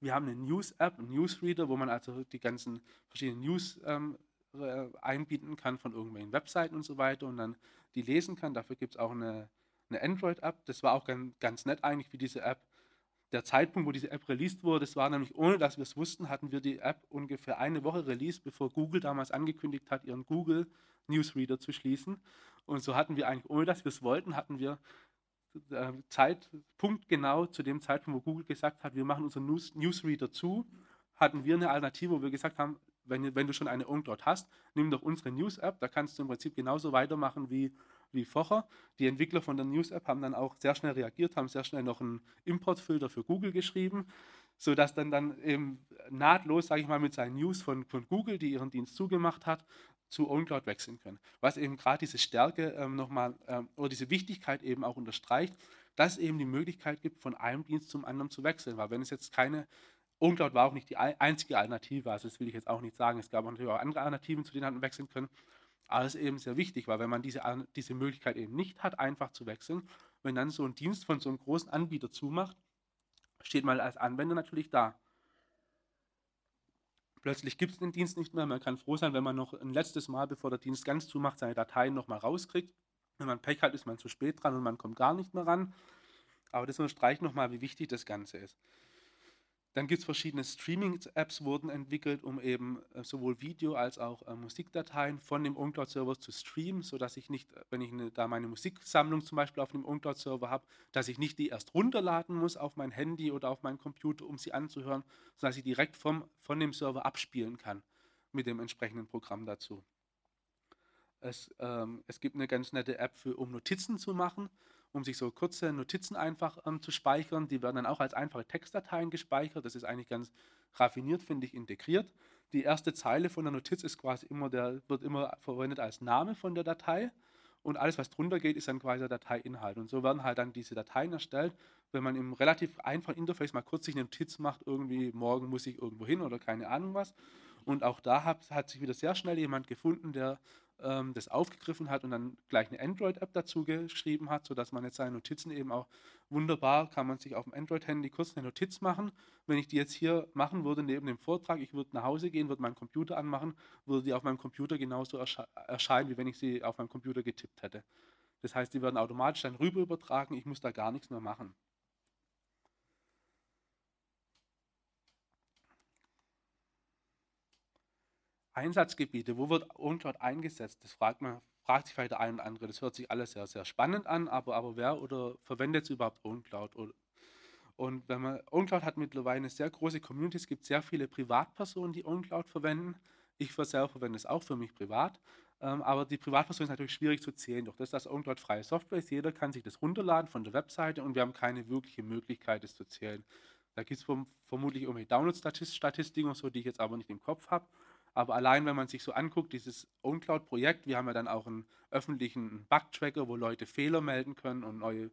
Wir haben eine News-App, einen Newsreader, wo man also die ganzen verschiedenen News ähm, äh, einbinden kann von irgendwelchen Webseiten und so weiter und dann die lesen kann. Dafür gibt es auch eine, eine Android-App. Das war auch ganz, ganz nett eigentlich, wie diese App der Zeitpunkt, wo diese App released wurde, das war nämlich, ohne dass wir es wussten, hatten wir die App ungefähr eine Woche released, bevor Google damals angekündigt hat, ihren Google Newsreader zu schließen. Und so hatten wir eigentlich, ohne dass wir es wollten, hatten wir Zeitpunkt genau zu dem Zeitpunkt, wo Google gesagt hat, wir machen unseren News Newsreader zu, hatten wir eine Alternative, wo wir gesagt haben, wenn, wenn du schon eine Uncloud hast, nimm doch unsere News-App, da kannst du im Prinzip genauso weitermachen wie, wie vorher. Die Entwickler von der News-App haben dann auch sehr schnell reagiert, haben sehr schnell noch einen Importfilter für Google geschrieben, sodass dann, dann eben nahtlos, sage ich mal, mit seinen News von, von Google, die ihren Dienst zugemacht hat, zu OwnCloud wechseln können. Was eben gerade diese Stärke ähm, nochmal ähm, oder diese Wichtigkeit eben auch unterstreicht, dass es eben die Möglichkeit gibt, von einem Dienst zum anderen zu wechseln. Weil wenn es jetzt keine, OwnCloud war auch nicht die einzige Alternative, also das will ich jetzt auch nicht sagen, es gab natürlich auch andere Alternativen, zu denen man wechseln können. Aber es ist eben sehr wichtig, weil wenn man diese, diese Möglichkeit eben nicht hat, einfach zu wechseln, wenn dann so ein Dienst von so einem großen Anbieter zumacht, steht man als Anwender natürlich da. Plötzlich gibt es den Dienst nicht mehr. Man kann froh sein, wenn man noch ein letztes Mal, bevor der Dienst ganz zumacht, seine Dateien nochmal rauskriegt. Wenn man Pech hat, ist man zu spät dran und man kommt gar nicht mehr ran. Aber das unterstreicht nochmal, wie wichtig das Ganze ist. Dann gibt es verschiedene Streaming-Apps, wurden entwickelt, um eben äh, sowohl Video- als auch äh, Musikdateien von dem OwnCloud-Server zu streamen, sodass ich nicht, wenn ich eine, da meine Musiksammlung zum Beispiel auf dem OwnCloud-Server habe, dass ich nicht die erst runterladen muss auf mein Handy oder auf meinen Computer, um sie anzuhören, sondern dass ich direkt vom, von dem Server abspielen kann mit dem entsprechenden Programm dazu. Es, ähm, es gibt eine ganz nette App für, um Notizen zu machen um sich so kurze Notizen einfach ähm, zu speichern. Die werden dann auch als einfache Textdateien gespeichert. Das ist eigentlich ganz raffiniert, finde ich, integriert. Die erste Zeile von der Notiz ist quasi immer der, wird immer verwendet als Name von der Datei. Und alles, was drunter geht, ist dann quasi der Dateiinhalt. Und so werden halt dann diese Dateien erstellt. Wenn man im relativ einfachen Interface mal kurz sich eine Notiz macht, irgendwie morgen muss ich irgendwo hin oder keine Ahnung was. Und auch da hat, hat sich wieder sehr schnell jemand gefunden, der ähm, das aufgegriffen hat und dann gleich eine Android-App dazu geschrieben hat, sodass man jetzt seine Notizen eben auch wunderbar, kann man sich auf dem Android-Handy kurz eine Notiz machen. Wenn ich die jetzt hier machen würde neben dem Vortrag, ich würde nach Hause gehen, würde meinen Computer anmachen, würde die auf meinem Computer genauso ersche erscheinen, wie wenn ich sie auf meinem Computer getippt hätte. Das heißt, die werden automatisch dann rüber übertragen, ich muss da gar nichts mehr machen. Einsatzgebiete, wo wird UNCLOUD eingesetzt? Das fragt, man, fragt sich vielleicht der eine oder andere. Das hört sich alles sehr, sehr spannend an, aber, aber wer oder verwendet überhaupt UNCLOUD? Und wenn man, UNCLOUD hat mittlerweile eine sehr große Community, es gibt sehr viele Privatpersonen, die UNCLOUD verwenden. Ich selber verwende es auch für mich privat. Ähm, aber die Privatperson ist natürlich schwierig zu zählen. Doch das ist das UNCLOUD freie Software ist. Jeder kann sich das runterladen von der Webseite und wir haben keine wirkliche Möglichkeit, es zu zählen. Da gibt es vermutlich irgendwie Download-Statistiken so, die ich jetzt aber nicht im Kopf habe. Aber allein, wenn man sich so anguckt, dieses OwnCloud-Projekt, wir haben ja dann auch einen öffentlichen Bug-Tracker, wo Leute Fehler melden können und neue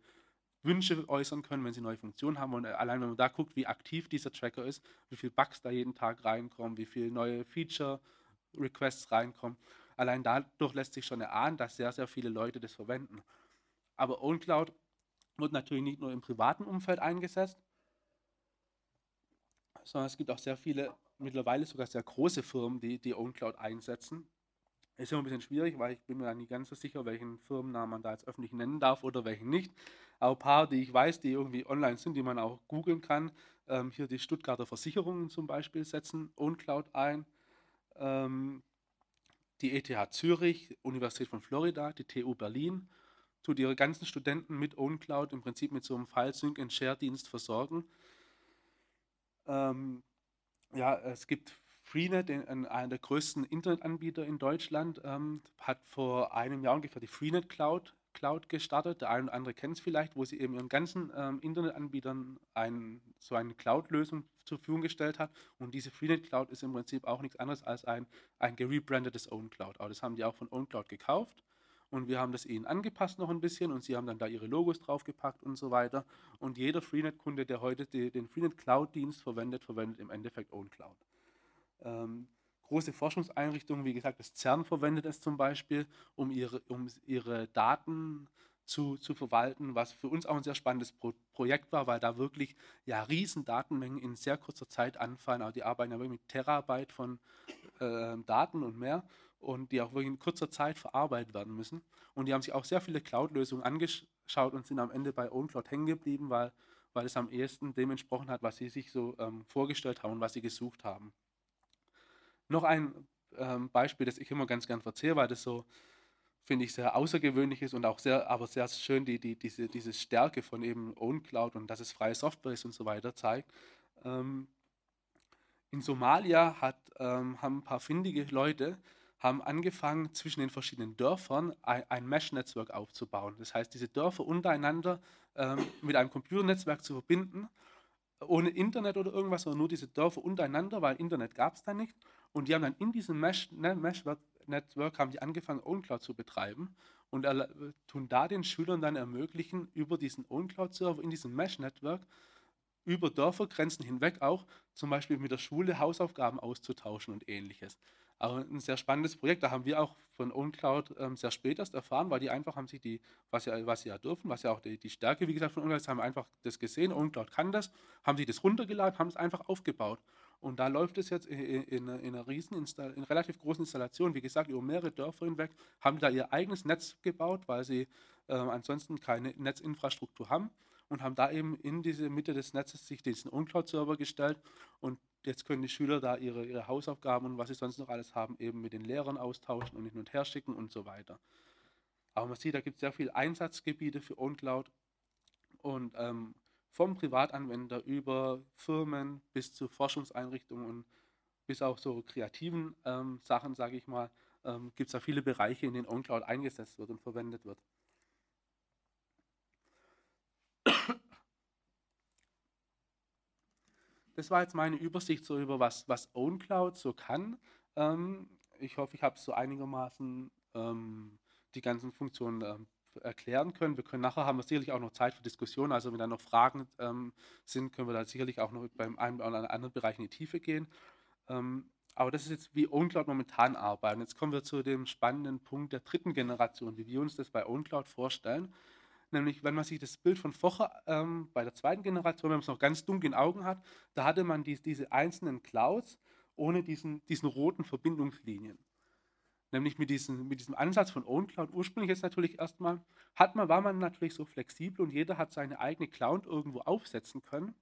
Wünsche äußern können, wenn sie neue Funktionen haben. Und allein, wenn man da guckt, wie aktiv dieser Tracker ist, wie viele Bugs da jeden Tag reinkommen, wie viele neue Feature-Requests reinkommen, allein dadurch lässt sich schon erahnen, dass sehr, sehr viele Leute das verwenden. Aber OwnCloud wird natürlich nicht nur im privaten Umfeld eingesetzt, sondern es gibt auch sehr viele mittlerweile sogar sehr große Firmen, die die OwnCloud einsetzen. Ist immer ein bisschen schwierig, weil ich bin mir nicht ganz so sicher, welchen Firmennamen man da jetzt öffentlich nennen darf oder welchen nicht. Aber ein paar, die ich weiß, die irgendwie online sind, die man auch googeln kann, Ähm, hier die Stuttgarter Versicherungen zum Beispiel setzen OwnCloud ein. Ähm, die ETH Zürich, Universität von Florida, die TU Berlin tut ihre ganzen Studenten mit OwnCloud im Prinzip mit so einem File Sync and Share Dienst versorgen. Ähm, ja, es gibt Freenet, einer der größten Internetanbieter in Deutschland, ähm, hat vor einem Jahr ungefähr die Freenet Cloud, Cloud gestartet. Der eine oder andere kennt es vielleicht, wo sie eben ihren ganzen ähm, Internetanbietern ein, so eine Cloud-Lösung zur Verfügung gestellt hat. Und diese Freenet Cloud ist im Prinzip auch nichts anderes als ein, ein gerebrandetes OwnCloud. Aber das haben die auch von OwnCloud gekauft und wir haben das ihnen angepasst noch ein bisschen und sie haben dann da ihre Logos draufgepackt und so weiter. Und jeder Freenet-Kunde, der heute die, den Freenet Cloud-Dienst verwendet, verwendet im Endeffekt OwnCloud. Ähm, große Forschungseinrichtungen, wie gesagt, das CERN verwendet es zum Beispiel, um ihre, um ihre Daten zu, zu verwalten, was für uns auch ein sehr spannendes Pro Projekt war, weil da wirklich ja riesen Datenmengen in sehr kurzer Zeit anfallen. Also die arbeiten ja wirklich mit Terabyte von äh, Daten und mehr und die auch wirklich in kurzer Zeit verarbeitet werden müssen. Und die haben sich auch sehr viele Cloud-Lösungen angeschaut und sind am Ende bei OwnCloud hängen geblieben, weil, weil es am ehesten dem entsprochen hat, was sie sich so ähm, vorgestellt haben und was sie gesucht haben. Noch ein ähm, Beispiel, das ich immer ganz gern verzehre, weil das so, finde ich, sehr außergewöhnlich ist und auch sehr, aber sehr schön die, die, diese, diese Stärke von eben OwnCloud und dass es freie Software ist und so weiter zeigt. Ähm, in Somalia hat, ähm, haben ein paar findige Leute haben angefangen, zwischen den verschiedenen Dörfern ein, ein Mesh-Netzwerk aufzubauen. Das heißt, diese Dörfer untereinander ähm, mit einem Computernetzwerk zu verbinden, ohne Internet oder irgendwas, sondern nur diese Dörfer untereinander, weil Internet gab es da nicht. Und die haben dann in diesem ne, Mesh-Netzwerk haben die angefangen, OwnCloud zu betreiben und tun da den Schülern dann ermöglichen, über diesen OwnCloud-Server in diesem Mesh-Netzwerk über Dörfergrenzen hinweg auch zum Beispiel mit der Schule Hausaufgaben auszutauschen und ähnliches. Aber ein sehr spannendes Projekt. Da haben wir auch von OwnCloud ähm, sehr spät erst erfahren, weil die einfach haben sich die, was sie, was sie ja dürfen, was ja auch die, die Stärke, wie gesagt, von OwnCloud ist, haben einfach das gesehen. OwnCloud kann das, haben sich das runtergeladen, haben es einfach aufgebaut. Und da läuft es jetzt in, in, in einer riesen, in relativ großen Installation, wie gesagt, über mehrere Dörfer hinweg, haben da ihr eigenes Netz gebaut, weil sie äh, ansonsten keine Netzinfrastruktur haben und haben da eben in diese Mitte des Netzes sich diesen OwnCloud-Server gestellt und jetzt können die Schüler da ihre, ihre Hausaufgaben und was sie sonst noch alles haben, eben mit den Lehrern austauschen und hin und her schicken und so weiter. Aber man sieht, da gibt es sehr viele Einsatzgebiete für OwnCloud und ähm, vom Privatanwender über Firmen bis zu Forschungseinrichtungen und bis auch so kreativen ähm, Sachen, sage ich mal, ähm, gibt es da viele Bereiche, in denen OwnCloud eingesetzt wird und verwendet wird. Das war jetzt meine Übersicht so über was, was OwnCloud so kann. Ähm, ich hoffe, ich habe so einigermaßen ähm, die ganzen Funktionen ähm, erklären können. Wir können nachher haben wir sicherlich auch noch Zeit für Diskussionen. Also wenn da noch Fragen ähm, sind, können wir da sicherlich auch noch beim einen oder anderen Bereich in die Tiefe gehen. Ähm, aber das ist jetzt, wie OwnCloud momentan arbeitet. Jetzt kommen wir zu dem spannenden Punkt der dritten Generation, wie wir uns das bei OwnCloud vorstellen. Nämlich, wenn man sich das Bild von Focher ähm, bei der zweiten Generation, wenn man es noch ganz dunkel in Augen hat, da hatte man die, diese einzelnen Clouds ohne diesen, diesen roten Verbindungslinien. Nämlich mit, diesen, mit diesem Ansatz von OwnCloud, ursprünglich jetzt natürlich erstmal, hat man, war man natürlich so flexibel und jeder hat seine eigene Cloud irgendwo aufsetzen können.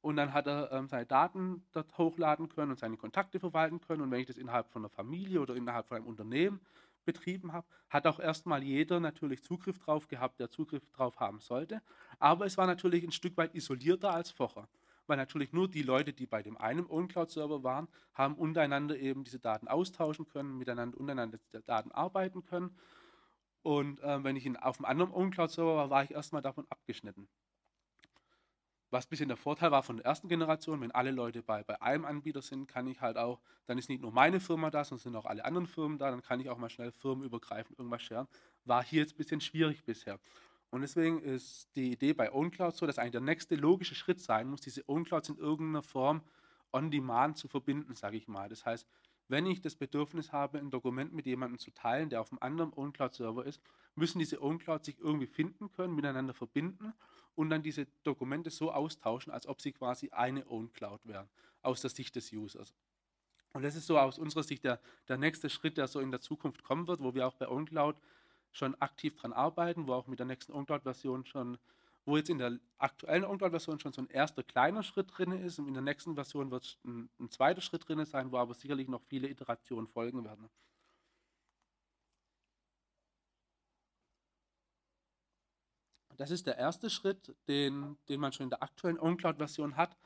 Und dann hat er ähm, seine Daten dort hochladen können und seine Kontakte verwalten können. Und wenn ich das innerhalb von einer Familie oder innerhalb von einem Unternehmen betrieben habe, hat auch erstmal jeder natürlich Zugriff drauf gehabt, der Zugriff drauf haben sollte. Aber es war natürlich ein Stück weit isolierter als vorher, weil natürlich nur die Leute, die bei dem einen OwnCloud-Server waren, haben untereinander eben diese Daten austauschen können, miteinander untereinander Daten arbeiten können. Und äh, wenn ich in, auf einem anderen OwnCloud-Server war, war ich erstmal davon abgeschnitten. Was ein bisschen der Vorteil war von der ersten Generation, wenn alle Leute bei, bei einem Anbieter sind, kann ich halt auch, dann ist nicht nur meine Firma da, sondern sind auch alle anderen Firmen da, dann kann ich auch mal schnell firmenübergreifend irgendwas scheren. War hier jetzt ein bisschen schwierig bisher. Und deswegen ist die Idee bei OwnCloud so, dass eigentlich der nächste logische Schritt sein muss, diese OwnClouds in irgendeiner Form on demand zu verbinden, sage ich mal. Das heißt, wenn ich das Bedürfnis habe, ein Dokument mit jemandem zu teilen, der auf einem anderen OwnCloud-Server ist, müssen diese OwnClouds sich irgendwie finden können, miteinander verbinden und dann diese Dokumente so austauschen, als ob sie quasi eine OwnCloud wären, aus der Sicht des Users. Und das ist so aus unserer Sicht der, der nächste Schritt, der so in der Zukunft kommen wird, wo wir auch bei OwnCloud schon aktiv dran arbeiten, wo auch mit der nächsten OwnCloud-Version schon wo jetzt in der aktuellen OwnCloud-Version schon so ein erster kleiner Schritt drin ist und in der nächsten Version wird ein, ein zweiter Schritt drin sein, wo aber sicherlich noch viele Iterationen folgen werden. Das ist der erste Schritt, den, den man schon in der aktuellen OwnCloud-Version hat.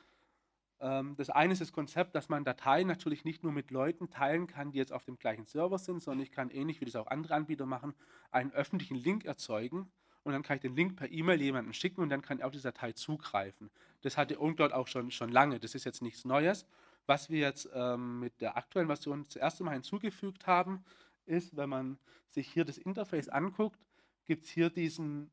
Ähm, das eine ist das Konzept, dass man Dateien natürlich nicht nur mit Leuten teilen kann, die jetzt auf dem gleichen Server sind, sondern ich kann ähnlich wie das auch andere Anbieter machen, einen öffentlichen Link erzeugen und dann kann ich den Link per E-Mail jemandem schicken und dann kann er auf die Datei zugreifen. Das hatte OwnCloud auch schon, schon lange, das ist jetzt nichts Neues. Was wir jetzt ähm, mit der aktuellen Version das erste Mal hinzugefügt haben, ist, wenn man sich hier das Interface anguckt, gibt es hier diesen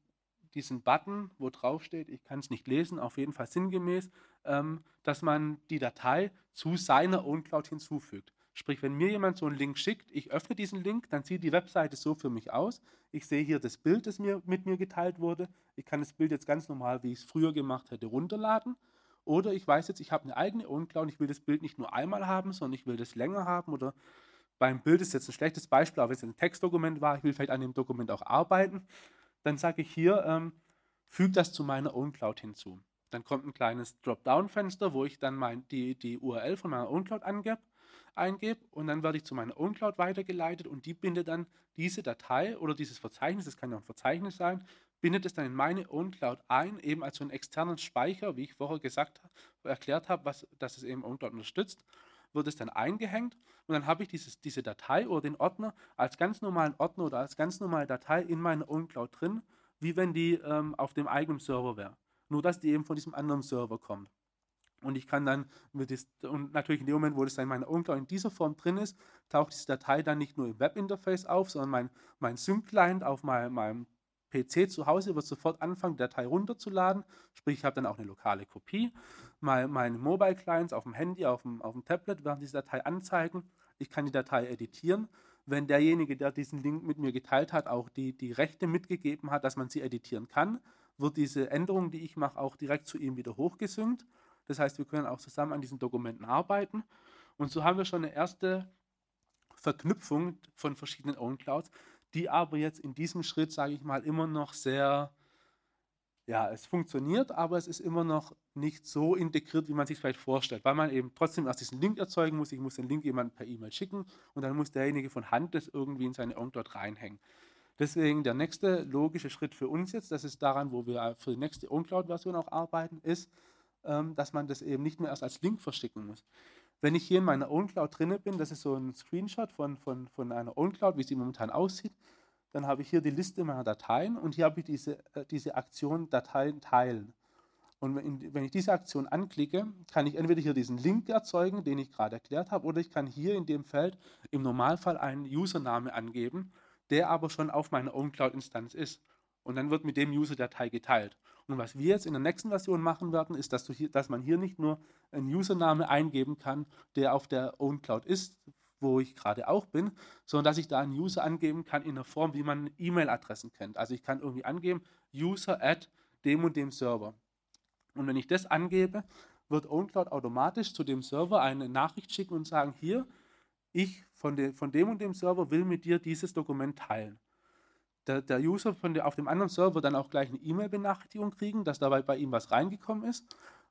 diesen Button, wo drauf steht, ich kann es nicht lesen, auf jeden Fall sinngemäß, ähm, dass man die Datei zu seiner OwnCloud hinzufügt. Sprich, wenn mir jemand so einen Link schickt, ich öffne diesen Link, dann sieht die Webseite so für mich aus. Ich sehe hier das Bild, das mir, mit mir geteilt wurde. Ich kann das Bild jetzt ganz normal, wie ich es früher gemacht hätte, runterladen. Oder ich weiß jetzt, ich habe eine eigene OwnCloud und ich will das Bild nicht nur einmal haben, sondern ich will das länger haben. Oder beim Bild ist jetzt ein schlechtes Beispiel, aber wenn es ein Textdokument war, ich will vielleicht an dem Dokument auch arbeiten, dann sage ich hier, ähm, füge das zu meiner OwnCloud hinzu. Dann kommt ein kleines Dropdown-Fenster, wo ich dann mein, die, die URL von meiner OwnCloud angebe, eingebe und dann werde ich zu meiner OwnCloud weitergeleitet und die bindet dann diese Datei oder dieses Verzeichnis, das kann ja ein Verzeichnis sein, bindet es dann in meine OwnCloud ein, eben als so einen externen Speicher, wie ich vorher gesagt erklärt habe, was, dass es eben OwnCloud unterstützt, wird es dann eingehängt und dann habe ich dieses, diese Datei oder den Ordner als ganz normalen Ordner oder als ganz normale Datei in meiner OwnCloud drin, wie wenn die ähm, auf dem eigenen Server wäre. Nur dass die eben von diesem anderen Server kommt. Und ich kann dann und natürlich in dem Moment, wo das dann in meiner OwnCloud in dieser Form drin ist, taucht diese Datei dann nicht nur im Webinterface auf, sondern mein, mein Sync-Client auf mein, meinem PC zu Hause wird sofort anfangen, die Datei runterzuladen. Sprich, ich habe dann auch eine lokale Kopie. Mein, meine Mobile-Clients auf dem Handy, auf dem, auf dem Tablet werden diese Datei anzeigen. Ich kann die Datei editieren. Wenn derjenige, der diesen Link mit mir geteilt hat, auch die, die Rechte mitgegeben hat, dass man sie editieren kann, wird diese Änderung, die ich mache, auch direkt zu ihm wieder hochgesynkt. Das heißt, wir können auch zusammen an diesen Dokumenten arbeiten. Und so haben wir schon eine erste Verknüpfung von verschiedenen Own-Clouds, die aber jetzt in diesem Schritt, sage ich mal, immer noch sehr, ja, es funktioniert, aber es ist immer noch nicht so integriert, wie man sich vielleicht vorstellt, weil man eben trotzdem erst diesen Link erzeugen muss. Ich muss den Link jemandem per E-Mail schicken und dann muss derjenige von Hand das irgendwie in seine OwnCloud reinhängen. Deswegen der nächste logische Schritt für uns jetzt, das ist daran, wo wir für die nächste OwnCloud-Version auch arbeiten, ist, dass man das eben nicht mehr erst als Link verschicken muss. Wenn ich hier in meiner OwnCloud drinne bin, das ist so ein Screenshot von, von, von einer OwnCloud, wie sie momentan aussieht, dann habe ich hier die Liste meiner Dateien und hier habe ich diese, äh, diese Aktion Dateien teilen. Und wenn ich diese Aktion anklicke, kann ich entweder hier diesen Link erzeugen, den ich gerade erklärt habe, oder ich kann hier in dem Feld im Normalfall einen Username angeben, der aber schon auf meiner OwnCloud-Instanz ist. Und dann wird mit dem User Datei geteilt. Und was wir jetzt in der nächsten Version machen werden, ist, dass, hier, dass man hier nicht nur einen Username eingeben kann, der auf der OwnCloud ist, wo ich gerade auch bin, sondern dass ich da einen User angeben kann in der Form, wie man E-Mail-Adressen kennt. Also ich kann irgendwie angeben, User at dem und dem Server. Und wenn ich das angebe, wird OwnCloud automatisch zu dem Server eine Nachricht schicken und sagen, hier, ich von, de, von dem und dem Server will mit dir dieses Dokument teilen. Der, der User von der, auf dem anderen Server dann auch gleich eine E-Mail-Benachrichtigung kriegen, dass dabei bei ihm was reingekommen ist.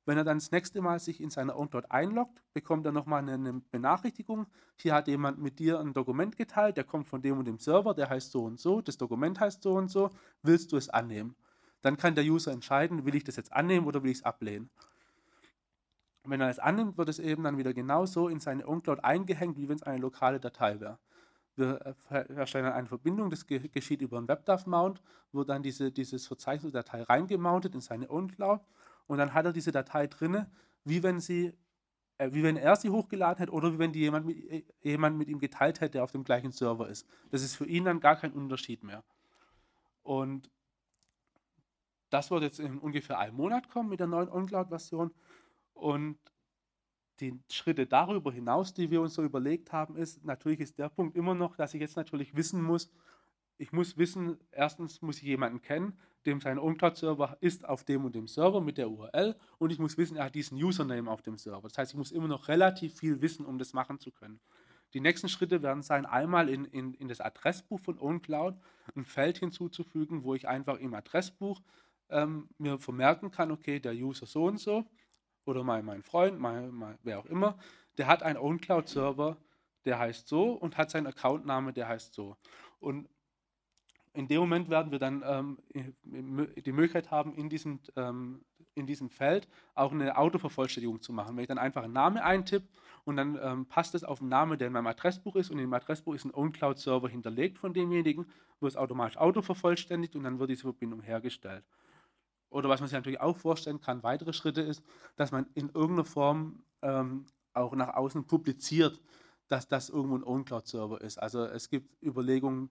Wenn er dann das nächste Mal sich in seiner OwnCloud einloggt, bekommt er nochmal eine, eine Benachrichtigung. Hier hat jemand mit dir ein Dokument geteilt, der kommt von dem und dem Server, der heißt so und so, das Dokument heißt so und so, willst du es annehmen? Dann kann der User entscheiden, will ich das jetzt annehmen oder will ich es ablehnen. wenn er es annimmt, wird es eben dann wieder genauso in seine OwnCloud eingehängt, wie wenn es eine lokale Datei wäre. Wir erstellen eine Verbindung, das geschieht über einen WebDAV-Mount, wo dann diese, dieses Verzeichnis Datei reingemountet in seine OwnCloud und dann hat er diese Datei drin, wie wenn sie äh, wie wenn er sie hochgeladen hätte oder wie wenn die jemand mit, äh, jemand mit ihm geteilt hätte, der auf dem gleichen Server ist. Das ist für ihn dann gar kein Unterschied mehr. Und das wird jetzt in ungefähr einem Monat kommen mit der neuen OnCloud-Version. Und die Schritte darüber hinaus, die wir uns so überlegt haben, ist, natürlich ist der Punkt immer noch, dass ich jetzt natürlich wissen muss, ich muss wissen, erstens muss ich jemanden kennen, dem sein OnCloud-Server ist auf dem und dem Server mit der URL und ich muss wissen, er hat diesen Username auf dem Server. Das heißt, ich muss immer noch relativ viel wissen, um das machen zu können. Die nächsten Schritte werden sein, einmal in, in, in das Adressbuch von OwnCloud ein Feld hinzuzufügen, wo ich einfach im Adressbuch ähm, mir vermerken kann, okay, der User so und so oder mein, mein Freund, mein, mein, wer auch immer, der hat einen OwnCloud-Server, der heißt so und hat seinen Accountname, der heißt so. Und in dem Moment werden wir dann ähm, die Möglichkeit haben, in diesem, ähm, in diesem Feld auch eine Autovervollständigung zu machen. Wenn ich dann einfach einen Namen eintippe und dann ähm, passt es auf den Namen, der in meinem Adressbuch ist und in dem Adressbuch ist ein OwnCloud-Server hinterlegt von demjenigen, wird es automatisch autovervollständigt und dann wird diese Verbindung hergestellt. Oder was man sich natürlich auch vorstellen kann, weitere Schritte ist, dass man in irgendeiner Form ähm, auch nach außen publiziert, dass das irgendwo ein OwnCloud-Server ist. Also es gibt Überlegungen,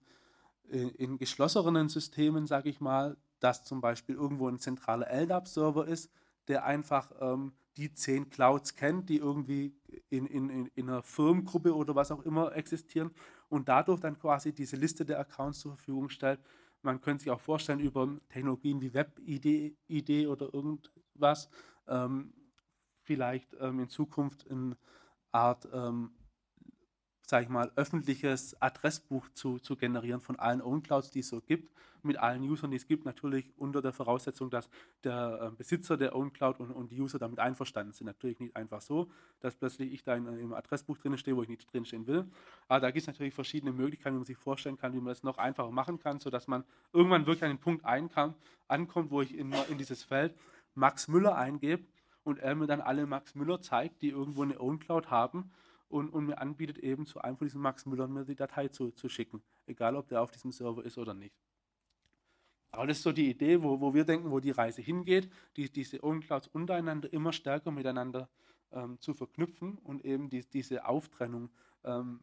in geschlossenen Systemen, sage ich mal, dass zum Beispiel irgendwo ein zentraler LDAP-Server ist, der einfach ähm, die zehn Clouds kennt, die irgendwie in, in, in einer Firmengruppe oder was auch immer existieren und dadurch dann quasi diese Liste der Accounts zur Verfügung stellt. Man könnte sich auch vorstellen, über Technologien wie Web-ID oder irgendwas ähm, vielleicht ähm, in Zukunft eine Art ähm, sage ich mal, öffentliches Adressbuch zu, zu generieren von allen OwnClouds, die es so gibt, mit allen Usern, die es gibt, natürlich unter der Voraussetzung, dass der äh, Besitzer der OwnCloud und, und die User damit einverstanden sind. Natürlich nicht einfach so, dass plötzlich ich da in, im Adressbuch drin stehe, wo ich nicht drinstehen will. Aber da gibt es natürlich verschiedene Möglichkeiten, wie man sich vorstellen kann, wie man das noch einfacher machen kann, sodass man irgendwann wirklich an den Punkt einkam, ankommt, wo ich in, in dieses Feld Max Müller eingebe und er mir dann alle Max Müller zeigt, die irgendwo eine OwnCloud haben und, und mir anbietet, eben zu einem von diesen Max Müllern mir die Datei zu, zu schicken, egal ob der auf diesem Server ist oder nicht. Aber das ist so die Idee, wo, wo wir denken, wo die Reise hingeht, die, diese OwnClouds untereinander immer stärker miteinander ähm, zu verknüpfen und eben die, diese Auftrennung ähm,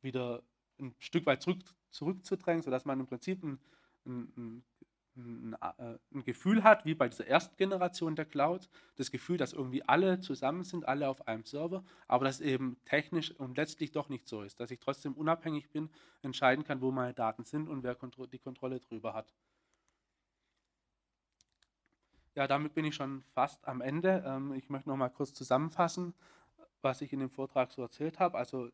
wieder ein Stück weit zurück, zurückzudrängen, sodass man im Prinzip ein, ein, ein ein, äh, ein, Gefühl hat, wie bei dieser ersten Generation der Cloud, das Gefühl, dass irgendwie alle zusammen sind, alle auf einem Server, aber das eben technisch und letztlich doch nicht so ist, dass ich trotzdem unabhängig bin, entscheiden kann, wo meine Daten sind und wer die Kontrolle darüber hat. Ja, damit bin ich schon fast am Ende. Ähm, ich möchte noch mal kurz zusammenfassen, was ich in dem Vortrag so erzählt habe. Also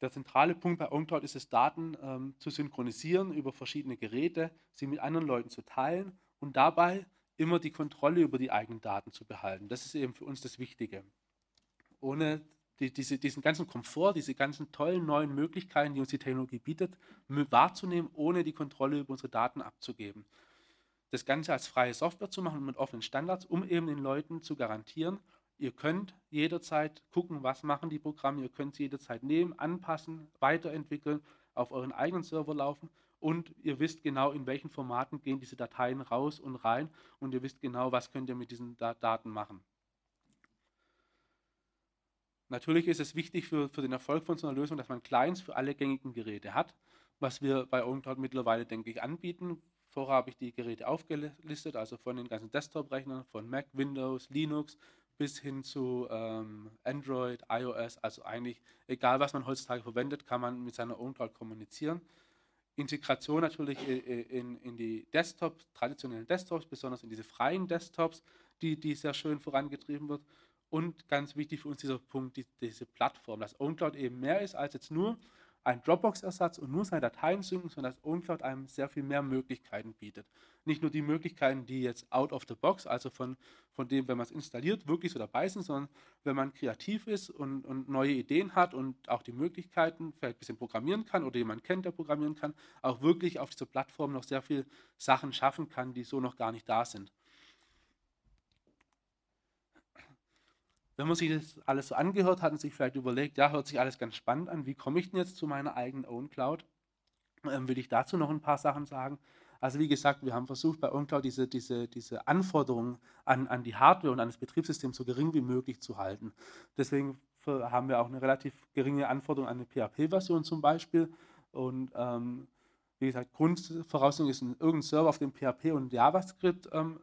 der zentrale Punkt bei OnCloud ist es, Daten ähm, zu synchronisieren über verschiedene Geräte, sie mit anderen Leuten zu teilen und dabei immer die Kontrolle über die eigenen Daten zu behalten. Das ist eben für uns das Wichtige. Ohne die, diese, diesen ganzen Komfort, diese ganzen tollen neuen Möglichkeiten, die uns die Technologie bietet, wahrzunehmen, ohne die Kontrolle über unsere Daten abzugeben. Das Ganze als freie Software zu machen mit offenen Standards, um eben den Leuten zu garantieren, Ihr könnt jederzeit gucken, was machen die Programme. Ihr könnt sie jederzeit nehmen, anpassen, weiterentwickeln, auf euren eigenen Server laufen und ihr wisst genau, in welchen Formaten gehen diese Dateien raus und rein und ihr wisst genau, was könnt ihr mit diesen Daten machen. Natürlich ist es wichtig für, für den Erfolg von so einer Lösung, dass man Clients für alle gängigen Geräte hat, was wir bei OwnCloud mittlerweile, denke ich, anbieten. Vorher habe ich die Geräte aufgelistet, also von den ganzen Desktop-Rechnern, von Mac, Windows, Linux, bis hin zu ähm, Android, iOS, also eigentlich egal, was man heutzutage verwendet, kann man mit seiner OwnCloud kommunizieren. Integration natürlich in, in die Desktops, traditionellen Desktops, besonders in diese freien Desktops, die, die sehr schön vorangetrieben wird. Und ganz wichtig für uns dieser Punkt, die, diese Plattform, dass OwnCloud eben mehr ist als jetzt nur ein Dropbox-Ersatz und nur seine Dateien synken, sondern dass OwnCloud einem sehr viel mehr Möglichkeiten bietet. Nicht nur die Möglichkeiten, die jetzt out of the box, also von, von dem, wenn man es installiert, wirklich so dabei sind, sondern wenn man kreativ ist und, und neue Ideen hat und auch die Möglichkeiten, vielleicht ein bisschen programmieren kann oder jemand kennt, der programmieren kann, auch wirklich auf dieser Plattform noch sehr viele Sachen schaffen kann, die so noch gar nicht da sind. Wenn man sich das alles so angehört hat und sich vielleicht überlegt, ja, hört sich alles ganz spannend an, wie komme ich denn jetzt zu meiner eigenen Own Cloud, ähm, will ich dazu noch ein paar Sachen sagen. Also wie gesagt, wir haben versucht bei OwnCloud diese, diese, diese Anforderungen an, an die Hardware und an das Betriebssystem so gering wie möglich zu halten. Deswegen haben wir auch eine relativ geringe Anforderung an eine PHP-Version zum Beispiel. Und ähm, wie gesagt, Grundvoraussetzung ist ein, irgendein Server, auf dem PHP und JavaScript ähm,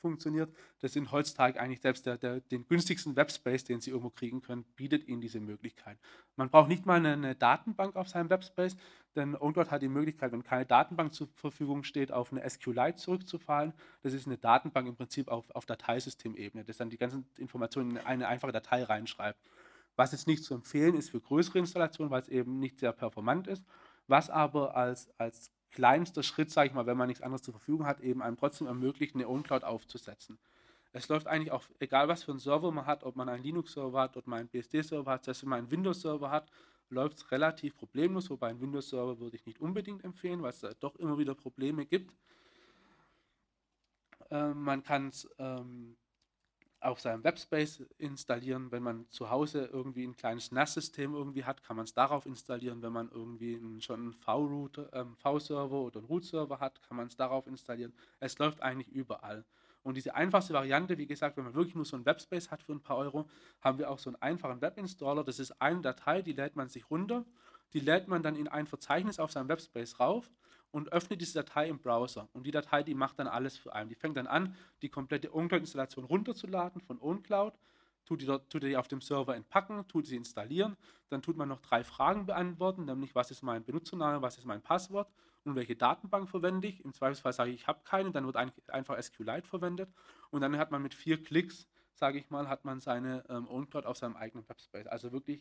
funktioniert. Das sind heutzutage eigentlich selbst der, der, den günstigsten Webspace, den Sie irgendwo kriegen können, bietet Ihnen diese Möglichkeit. Man braucht nicht mal eine, eine Datenbank auf seinem Webspace, denn OwnCloud hat die Möglichkeit, wenn keine Datenbank zur Verfügung steht, auf eine SQLite zurückzufallen. Das ist eine Datenbank im Prinzip auf, auf Dateisystemebene, das dann die ganzen Informationen in eine einfache Datei reinschreibt. Was jetzt nicht zu empfehlen ist für größere Installationen, weil es eben nicht sehr performant ist. Was aber als, als kleinster Schritt, sage ich mal, wenn man nichts anderes zur Verfügung hat, eben einem trotzdem ermöglicht, eine OwnCloud aufzusetzen. Es läuft eigentlich auch, egal was für einen Server man hat, ob man einen Linux-Server hat, ob man einen BSD-Server hat, selbst wenn man einen Windows-Server hat, läuft es relativ problemlos, wobei einen Windows-Server würde ich nicht unbedingt empfehlen, weil es da doch immer wieder Probleme gibt. Ähm, man kann es ähm, auf seinem Webspace installieren. Wenn man zu Hause irgendwie ein kleines NAS-System irgendwie hat, kann man es darauf installieren. Wenn man irgendwie einen, schon einen V-Router, ähm, V-Server oder einen Root-Server hat, kann man es darauf installieren. Es läuft eigentlich überall. Und diese einfachste Variante, wie gesagt, wenn man wirklich nur so einen Webspace hat für ein paar Euro, haben wir auch so einen einfachen Webinstaller. Das ist eine Datei, die lädt man sich runter. Die lädt man dann in ein Verzeichnis auf seinem Webspace rauf und öffnet diese Datei im Browser. Und die Datei, die macht dann alles für einen. Die fängt dann an, die komplette OwnCloud-Installation runterzuladen von OwnCloud, tut die, dort, tut die auf dem Server entpacken, tut sie installieren, dann tut man noch drei Fragen beantworten, nämlich was ist mein Benutzername, was ist mein Passwort und welche Datenbank verwende ich. Im Zweifelsfall sage ich, ich habe keine, dann wird einfach SQLite verwendet und dann hat man mit vier Klicks, sage ich mal, hat man seine ähm, OwnCloud auf seinem eigenen Webspace. Also wirklich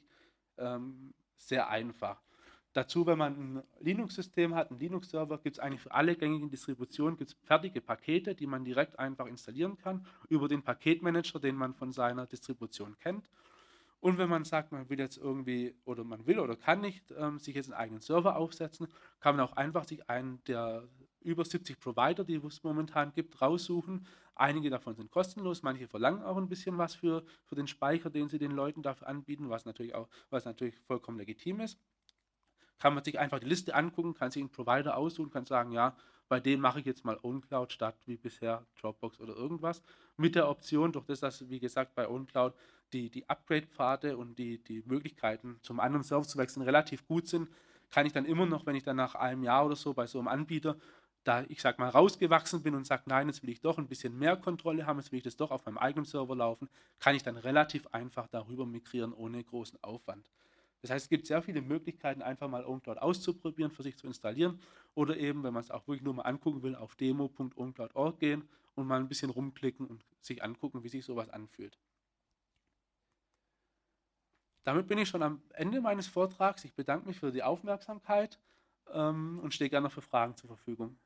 ähm, sehr einfach. Dazu, wenn man ein Linux-System hat, einen Linux-Server, gibt es eigentlich für alle gängigen Distributionen gibt's fertige Pakete, die man direkt einfach installieren kann über den Paketmanager, den man von seiner Distribution kennt. Und wenn man sagt, man will jetzt irgendwie oder man will oder kann nicht ähm, sich jetzt einen eigenen Server aufsetzen, kann man auch einfach sich einen der über 70 Provider, die es momentan gibt, raussuchen. Einige davon sind kostenlos, manche verlangen auch ein bisschen was für, für den Speicher, den sie den Leuten dafür anbieten, was natürlich auch, was natürlich vollkommen legitim ist kann man sich einfach die Liste angucken, kann sich einen Provider aussuchen, kann sagen, ja, bei dem mache ich jetzt mal OwnCloud statt wie bisher Dropbox oder irgendwas. Mit der Option, durch das, dass, wie gesagt, bei OwnCloud die, die Upgrade-Pfade und die, die Möglichkeiten zum anderen Server zu wechseln relativ gut sind, kann ich dann immer noch, wenn ich dann nach einem Jahr oder so bei so einem Anbieter, da ich sag mal rausgewachsen bin und sage, nein, jetzt will ich doch ein bisschen mehr Kontrolle haben, jetzt will ich das doch auf meinem eigenen Server laufen, kann ich dann relativ einfach darüber migrieren ohne großen Aufwand. Das heißt, es gibt sehr viele Möglichkeiten, einfach mal OwnCloud auszuprobieren, für sich zu installieren oder eben, wenn man es auch wirklich nur mal angucken will, auf demo.owncloud.org gehen und mal ein bisschen rumklicken und sich angucken, wie sich sowas anfühlt. Damit bin ich schon am Ende meines Vortrags. Ich bedanke mich für die Aufmerksamkeit ähm, und stehe gerne für Fragen zur Verfügung.